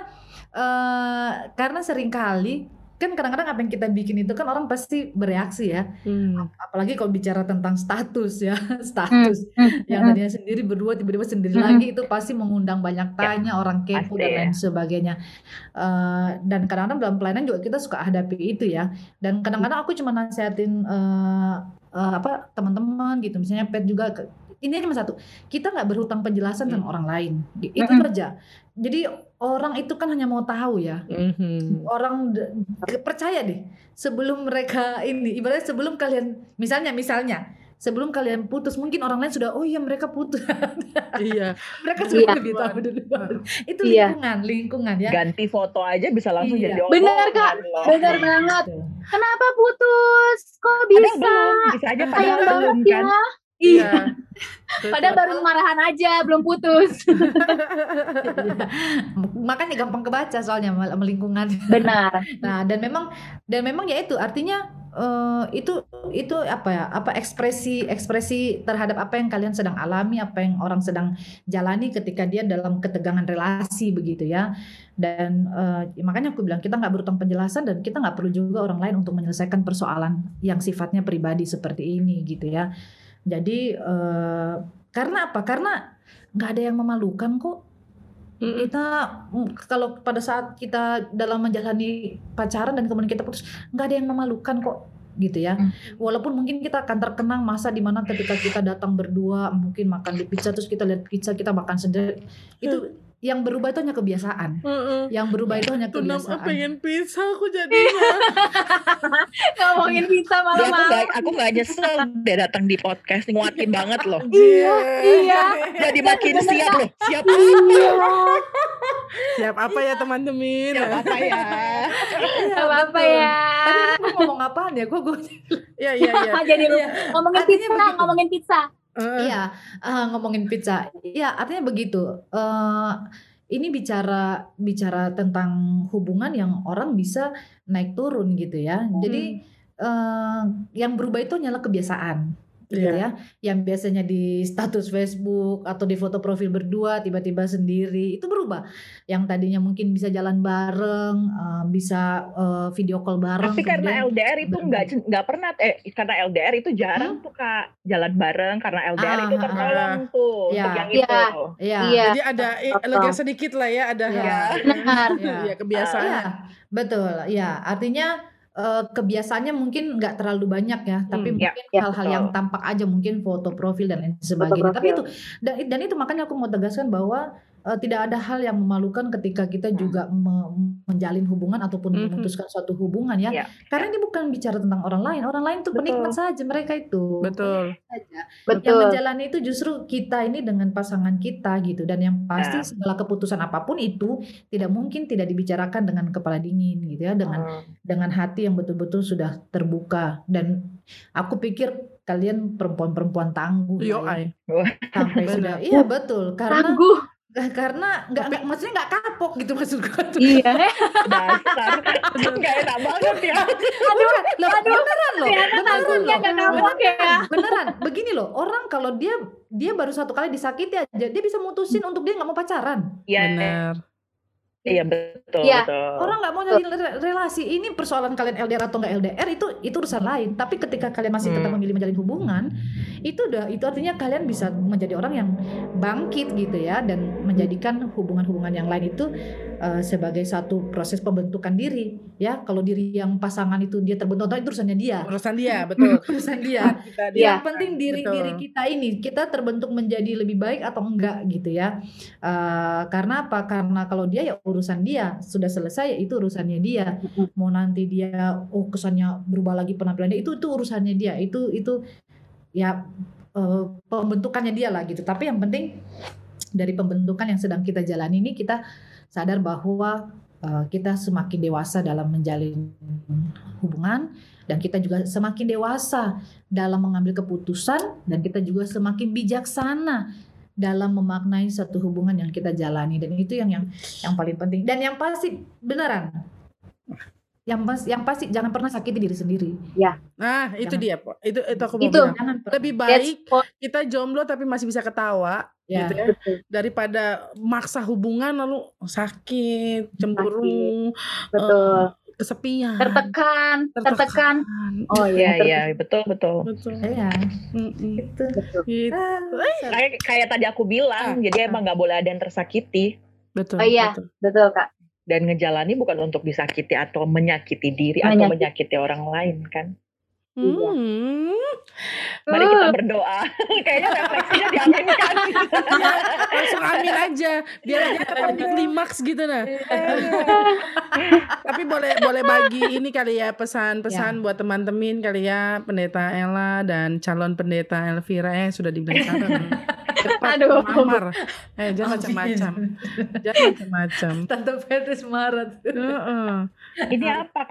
Speaker 1: eh karena sering kali kan kadang-kadang apa yang kita bikin itu kan orang pasti bereaksi ya.
Speaker 2: Hmm.
Speaker 1: Apalagi kalau bicara tentang status ya, status
Speaker 4: Hmm,
Speaker 1: yang
Speaker 4: hmm.
Speaker 1: tadinya sendiri berdua tiba-tiba sendiri
Speaker 4: Hmm.
Speaker 1: lagi itu pasti mengundang banyak tanya, orang kepo
Speaker 3: pasti
Speaker 1: dan
Speaker 3: ya.
Speaker 1: lain sebagainya. Eh, dan kadang-kadang dalam pelayanan juga kita suka hadapi itu ya. Dan kadang-kadang aku cuma nasihatin eh, eh, apa teman-teman gitu, misalnya Pet juga ke- ini cuma satu, kita nggak berhutang penjelasan sama orang lain, itu aja. Jadi orang itu kan hanya mau tahu ya,
Speaker 2: Mhm.
Speaker 1: orang percaya deh sebelum mereka ini ibaratnya sebelum kalian misalnya misalnya sebelum kalian putus mungkin orang lain sudah oh iya mereka putus
Speaker 2: Iya.
Speaker 1: mereka sudah
Speaker 4: Iya.
Speaker 1: lebih tahu duluan itu
Speaker 4: Iya.
Speaker 1: lingkungan lingkungan ya
Speaker 3: Ganti foto aja bisa langsung
Speaker 1: Iya.
Speaker 3: jadi
Speaker 4: Bener, Kak.
Speaker 3: loh.
Speaker 4: Bener banget.
Speaker 1: Gitu.
Speaker 4: Kenapa putus? Kok bisa?
Speaker 3: belum, bisa aja
Speaker 4: Sayang
Speaker 3: padahal
Speaker 4: banget
Speaker 3: belum
Speaker 4: ya.
Speaker 3: Kan.
Speaker 2: Iya.
Speaker 4: Padahal baru marahan aja, belum putus.
Speaker 1: Iya. makanya gampang kebaca soalnya sama sama lingkungan
Speaker 4: Benar.
Speaker 1: Nah, dan memang dan memang ya itu artinya eh, itu itu apa ya? Apa ekspresi ekspresi terhadap apa yang kalian sedang alami, apa yang orang sedang jalani ketika dia dalam ketegangan relasi begitu ya. Dan eh, makanya aku bilang kita nggak berutang penjelasan dan kita nggak perlu juga orang lain untuk menyelesaikan persoalan yang sifatnya pribadi seperti ini gitu ya. Jadi eh, karena apa? Karena nggak ada yang memalukan kok. Kita mm, kalau pada saat kita dalam menjalani pacaran dan kemudian kita putus nggak ada yang memalukan kok gitu ya.
Speaker 4: Hmm.
Speaker 1: walaupun mungkin kita akan terkenang masa di mana ketika kita datang berdua mungkin makan di pizza terus kita lihat pizza kita makan sendiri. Itu yang berubah itu hanya kebiasaan
Speaker 2: Heeh.
Speaker 1: yang berubah itu hanya
Speaker 2: nam
Speaker 1: kebiasaan
Speaker 2: pengen pisah aku jadinya.
Speaker 4: Ngomongin pizza
Speaker 3: Dia aku
Speaker 4: malam-malam.
Speaker 3: gak, aku gak nyesel dia datang di podcast nguatin banget loh.
Speaker 4: Iya, iya.
Speaker 3: Jadi makin siap loh. Siap
Speaker 4: Iya.
Speaker 2: Siap apa ya teman-teman?
Speaker 3: Siap apa ya?
Speaker 4: Apa-apa
Speaker 1: betul.
Speaker 4: ya.
Speaker 1: Tadi aku ngomong apaan ya? Gue gue
Speaker 2: Iya iya iya.
Speaker 4: Jadi
Speaker 1: Iya.
Speaker 4: ngomongin
Speaker 1: Artinya
Speaker 4: pizza,
Speaker 1: begitu.
Speaker 4: ngomongin pizza.
Speaker 2: Heeh.
Speaker 1: Iya, ah, ngomongin pizza. Iya, artinya begitu. Eh, ini bicara bicara tentang hubungan yang orang bisa naik turun gitu ya. Jadi eh, yang berubah itu hanyalah kebiasaan. Gitu
Speaker 2: Iya.
Speaker 1: ya. Yang biasanya di status Facebook atau di foto profil berdua tiba-tiba sendiri itu berubah. Yang tadinya mungkin bisa jalan bareng, eh, bisa eh, video call bareng.
Speaker 3: Tapi karena LDR itu nggak nggak pernah eh karena LDR itu jarang tuh kak jalan bareng karena LDR
Speaker 1: Ah,
Speaker 3: itu
Speaker 1: ah,
Speaker 3: tertolong tuh
Speaker 1: Iya.
Speaker 3: untuk yang
Speaker 4: Iya.
Speaker 3: itu.
Speaker 1: Iya.
Speaker 4: Iya.
Speaker 2: Jadi ada eh, lega sedikit lah ya, ada
Speaker 1: Iya.
Speaker 4: Benar.
Speaker 1: Iya.
Speaker 2: Iya kebiasaan.
Speaker 1: Iya, betul. Ya, artinya eh, kebiasaannya mungkin nggak terlalu banyak ya, tapi
Speaker 2: Hmm,
Speaker 3: ya,
Speaker 1: mungkin
Speaker 3: ya,
Speaker 1: hal-hal
Speaker 3: betul.
Speaker 1: yang tampak aja mungkin foto profil dan lain sebagainya. Tapi itu dan, dan itu makanya aku mau tegaskan bahwa eh, tidak ada hal yang memalukan ketika kita juga me- menjalin hubungan ataupun
Speaker 2: Mhm.
Speaker 1: memutuskan suatu hubungan ya.
Speaker 3: Ya.
Speaker 1: Karena ini bukan bicara tentang orang lain. Orang lain tuh
Speaker 3: Betul.
Speaker 1: penikmat saja mereka itu.
Speaker 2: Betul.
Speaker 1: Saja. Yang
Speaker 4: Betul.
Speaker 1: menjalani itu justru kita ini dengan pasangan kita gitu dan yang pasti
Speaker 3: Ya.
Speaker 1: segala keputusan apa pun itu tidak mungkin tidak dibicarakan dengan kepala dingin gitu ya dengan
Speaker 3: Hmm.
Speaker 1: dengan hati yang betul-betul sudah terbuka dan aku pikir kalian perempuan-perempuan tangguh
Speaker 2: Yo
Speaker 1: ya. sampai sudah iya betul karena
Speaker 4: Tangguh.
Speaker 1: Karena nggak nggak- maksudnya nggak kapok gitu maksudku tuh.
Speaker 4: Iya.
Speaker 3: Dasar. Gak enak banget ya.
Speaker 1: Aduh, loh, beneran loh, beneran loh.
Speaker 4: nggak kapok ya.
Speaker 1: Beneran, begini loh, orang kalau dia dia baru satu kali disakiti aja, dia bisa mutusin untuk dia nggak mau pacaran.
Speaker 3: Iya,
Speaker 2: Benar.
Speaker 3: Iya betul,
Speaker 4: Iya.
Speaker 3: betul.
Speaker 1: Orang nggak mau jadi re- relasi. Ini persoalan kalian LDR atau nggak LDR itu itu urusan lain. Tapi ketika kalian masih tetap
Speaker 3: Hmm.
Speaker 1: memilih menjalin hubungan, itu udah itu artinya kalian bisa menjadi orang yang bangkit gitu ya dan menjadikan hubungan-hubungan yang lain itu eh, sebagai satu proses pembentukan diri ya. Kalau diri yang pasangan itu dia terbentuk itu urusannya dia.
Speaker 2: Urusan dia, betul.
Speaker 1: Urusan dia.
Speaker 2: Kita.
Speaker 1: Yang penting diri
Speaker 2: Betul.
Speaker 1: diri kita ini kita terbentuk menjadi lebih baik atau enggak gitu ya. Eh, karena apa? Karena kalau dia ya urusan dia sudah selesai ya itu urusannya dia. Mau nanti dia oh kesannya berubah lagi penampilannya itu itu urusannya dia. Itu itu ya eh, pembentukannya dia lah gitu. Tapi yang penting dari pembentukan yang sedang kita jalani ini kita sadar bahwa eh, kita semakin dewasa dalam menjalin hubungan dan kita juga semakin dewasa dalam mengambil keputusan dan kita juga semakin bijaksana dalam memaknai satu hubungan yang kita jalani dan itu yang yang yang paling penting dan yang pasti beneran yang pas yang pasti jangan pernah sakiti diri sendiri
Speaker 2: Nah, itu
Speaker 1: Jangan.
Speaker 2: dia, Po. Itu itu aku mau
Speaker 4: Itu.
Speaker 2: bilang.
Speaker 1: jangan
Speaker 2: Lebih baik kita jomblo tapi masih bisa ketawa
Speaker 1: ya
Speaker 2: gitu ya daripada maksa hubungan lalu sakit, cemburu,
Speaker 4: Betul.
Speaker 2: kesepian.
Speaker 4: Tertekan, tertekan. Oh
Speaker 3: Iya,
Speaker 4: iya.
Speaker 3: iya, betul, betul.
Speaker 2: Betul.
Speaker 1: ya.
Speaker 2: Gitu.
Speaker 1: Ah,
Speaker 3: Kayak, kayak tadi aku bilang, jadi emang nggak boleh ada yang tersakiti
Speaker 2: Betul.
Speaker 4: Oh iya.
Speaker 2: betul.
Speaker 4: Betul kak.
Speaker 3: dan ngejalani bukan untuk disakiti atau menyakiti diri atau
Speaker 4: Menyakiti.
Speaker 3: menyakiti orang lain kan.
Speaker 2: Hmm.
Speaker 3: Mari kita berdoa. Kayaknya refleksinya diaminkan.
Speaker 2: Langsung amin aja biar aja ketemu di klimaks gitu nah. Tapi boleh boleh bagi ini kali ya pesan-pesan buat teman-teman kali ya pendeta Ella dan calon pendeta Elvira yang sudah dibilang saran. Cepat
Speaker 4: Aduh.
Speaker 2: melamar. Eh jangan macam-macam. Jangan macam-macam.
Speaker 1: Tante Petrus marah
Speaker 2: Heeh.
Speaker 3: Ini apa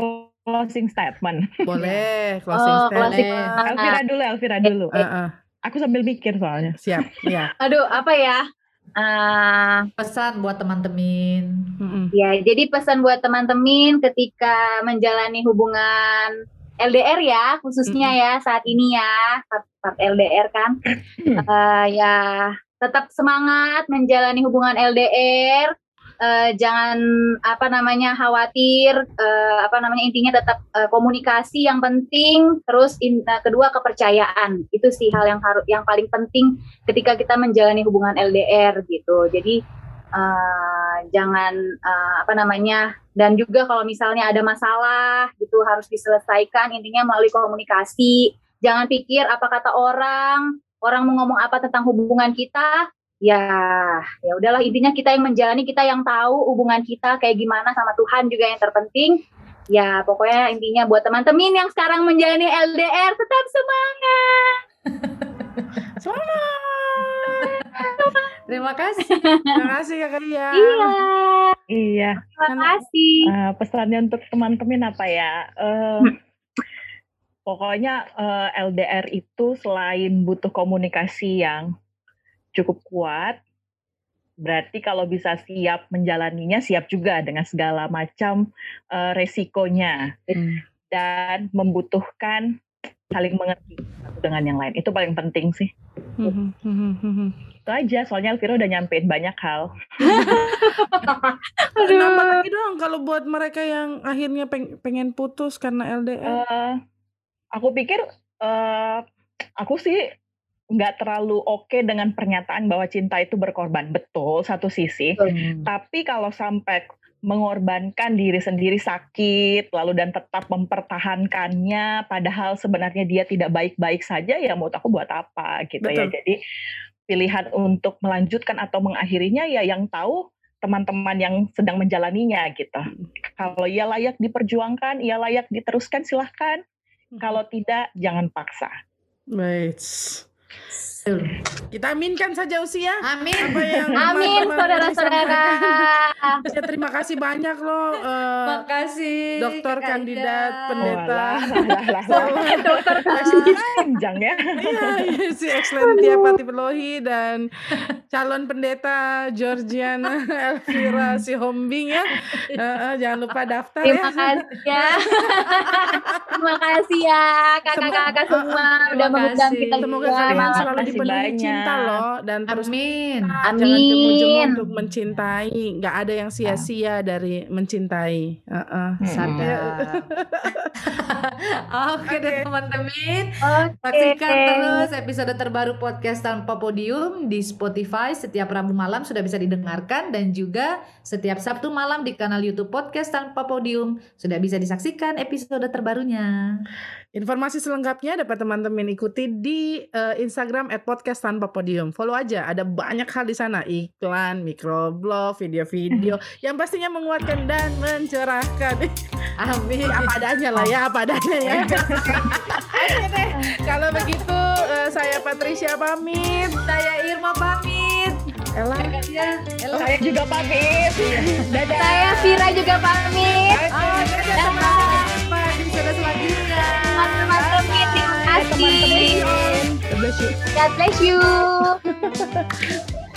Speaker 3: closing statement?
Speaker 2: Boleh closing
Speaker 4: Oh,
Speaker 2: statement.
Speaker 4: closing.
Speaker 3: Elvira dulu, Elvira dulu.
Speaker 2: Heeh.
Speaker 3: Aku sambil mikir soalnya.
Speaker 2: siap. Ya.
Speaker 4: Aduh, apa ya? Ah,
Speaker 1: pesan buat teman-teman
Speaker 4: ya, jadi pesan buat teman-teman ketika menjalani hubungan LDR ya, khususnya ya saat ini ya, saat, saat LDR kan, Eh, ya tetap semangat menjalani hubungan LDR. Eh, jangan apa namanya khawatir, eh, apa namanya intinya tetap eh, komunikasi yang penting. Terus in- eh, kedua kepercayaan itu sih hal yang harus yang paling penting ketika kita menjalani hubungan LDR gitu. Jadi eh, jangan eh, apa namanya dan juga kalau misalnya ada masalah gitu harus diselesaikan intinya melalui komunikasi. Jangan pikir apa kata orang, orang mau ngomong apa tentang hubungan kita. Ya, ya udahlah intinya kita yang menjalani, kita yang tahu hubungan kita kayak gimana sama Tuhan juga yang terpenting. Ya, pokoknya intinya buat teman-teman yang sekarang menjalani LDR tetap semangat.
Speaker 1: terima kasih
Speaker 2: Terima kasih Kak Ria.
Speaker 4: Iya,
Speaker 3: Iya.
Speaker 4: terima kasih.
Speaker 3: Eh, pesannya untuk teman-teman apa ya? Eh, pokoknya eh, LDR itu selain butuh komunikasi yang cukup kuat, berarti kalau bisa siap menjalaninya, siap juga dengan segala macam eh, resikonya
Speaker 2: Hmm.
Speaker 3: dan membutuhkan saling mengerti satu dengan yang lain. Itu paling penting sih.
Speaker 2: Mhm, mhm, mhm.
Speaker 3: Itu aja, soalnya Elvira udah nyampein banyak hal.
Speaker 2: Nambah lagi dong kalau buat mereka yang akhirnya peng- pengen putus karena LDR.
Speaker 3: Eh, aku pikir eh aku sih nggak terlalu oke dengan pernyataan bahwa cinta itu berkorban. Betul satu sisi, tapi kalau sampai mengorbankan diri sendiri sakit lalu dan tetap mempertahankannya padahal sebenarnya dia tidak baik-baik saja ya menurut aku buat apa gitu ya.
Speaker 2: Betul.
Speaker 3: jadi pilihan untuk melanjutkan atau mengakhirinya ya yang tahu teman-teman yang sedang menjalaninya gitu. Kalau ia layak diperjuangkan ia layak diteruskan silahkan. Kalau tidak jangan paksa.
Speaker 2: Baik. Kita aminkan saja usia.
Speaker 1: Amin.
Speaker 2: Apa yang
Speaker 4: Amin, saudara-saudara.
Speaker 2: disampaikan. Ya, terima kasih banyak loh eh,
Speaker 1: Makasih.
Speaker 2: dokter kandidat
Speaker 1: Ida.
Speaker 2: pendeta.
Speaker 3: Walah, lah, lah, lah.
Speaker 4: Dokter
Speaker 3: panjang ya
Speaker 2: Iya, iya, si Excelentia Pati Pelohi dan calon pendeta Georgiana Elvira Sihombing ya. Eh, eh, jangan lupa daftar
Speaker 4: Terima
Speaker 2: ya.
Speaker 4: kasih ya. Terima kasih ya kakak-kakak semua
Speaker 1: Terima
Speaker 4: udah mengundang kita
Speaker 2: Semoga kalian
Speaker 3: Terima
Speaker 2: selalu dipenuhi cinta loh dan terus
Speaker 1: Amin.
Speaker 2: jangan
Speaker 4: Amin.
Speaker 2: ujung untuk mencintai. Nggak ada yang sia-sia dari mencintai. Eh, eh.
Speaker 1: Sadar. Oke deh
Speaker 2: Oke.
Speaker 1: teman-teman.
Speaker 4: Oke.
Speaker 1: Saksikan terus episode terbaru podcast tanpa podium di Spotify setiap Rabu malam sudah bisa didengarkan dan juga setiap Sabtu malam di kanal YouTube podcast tanpa podium sudah bisa disaksikan episode terbarunya.
Speaker 2: Informasi selengkapnya dapat teman-teman ikuti di eh, Instagram @podcast tanpa podium. Follow aja, ada banyak hal di sana, iklan, microblog, video-video yang pastinya menguatkan dan mencerahkan.
Speaker 1: Amin.
Speaker 2: apa adanya lah ya, apa adanya ya. Oke deh, kalau begitu eh, saya Patricia pamit.
Speaker 1: Saya Irma pamit.
Speaker 2: Ella,
Speaker 1: Ya, Ella.
Speaker 3: saya juga pamit dadah
Speaker 4: Saya Vira juga pamit.
Speaker 1: Oh, dadah teman-teman.
Speaker 3: Teman-teman
Speaker 2: God bless you.
Speaker 4: God bless you.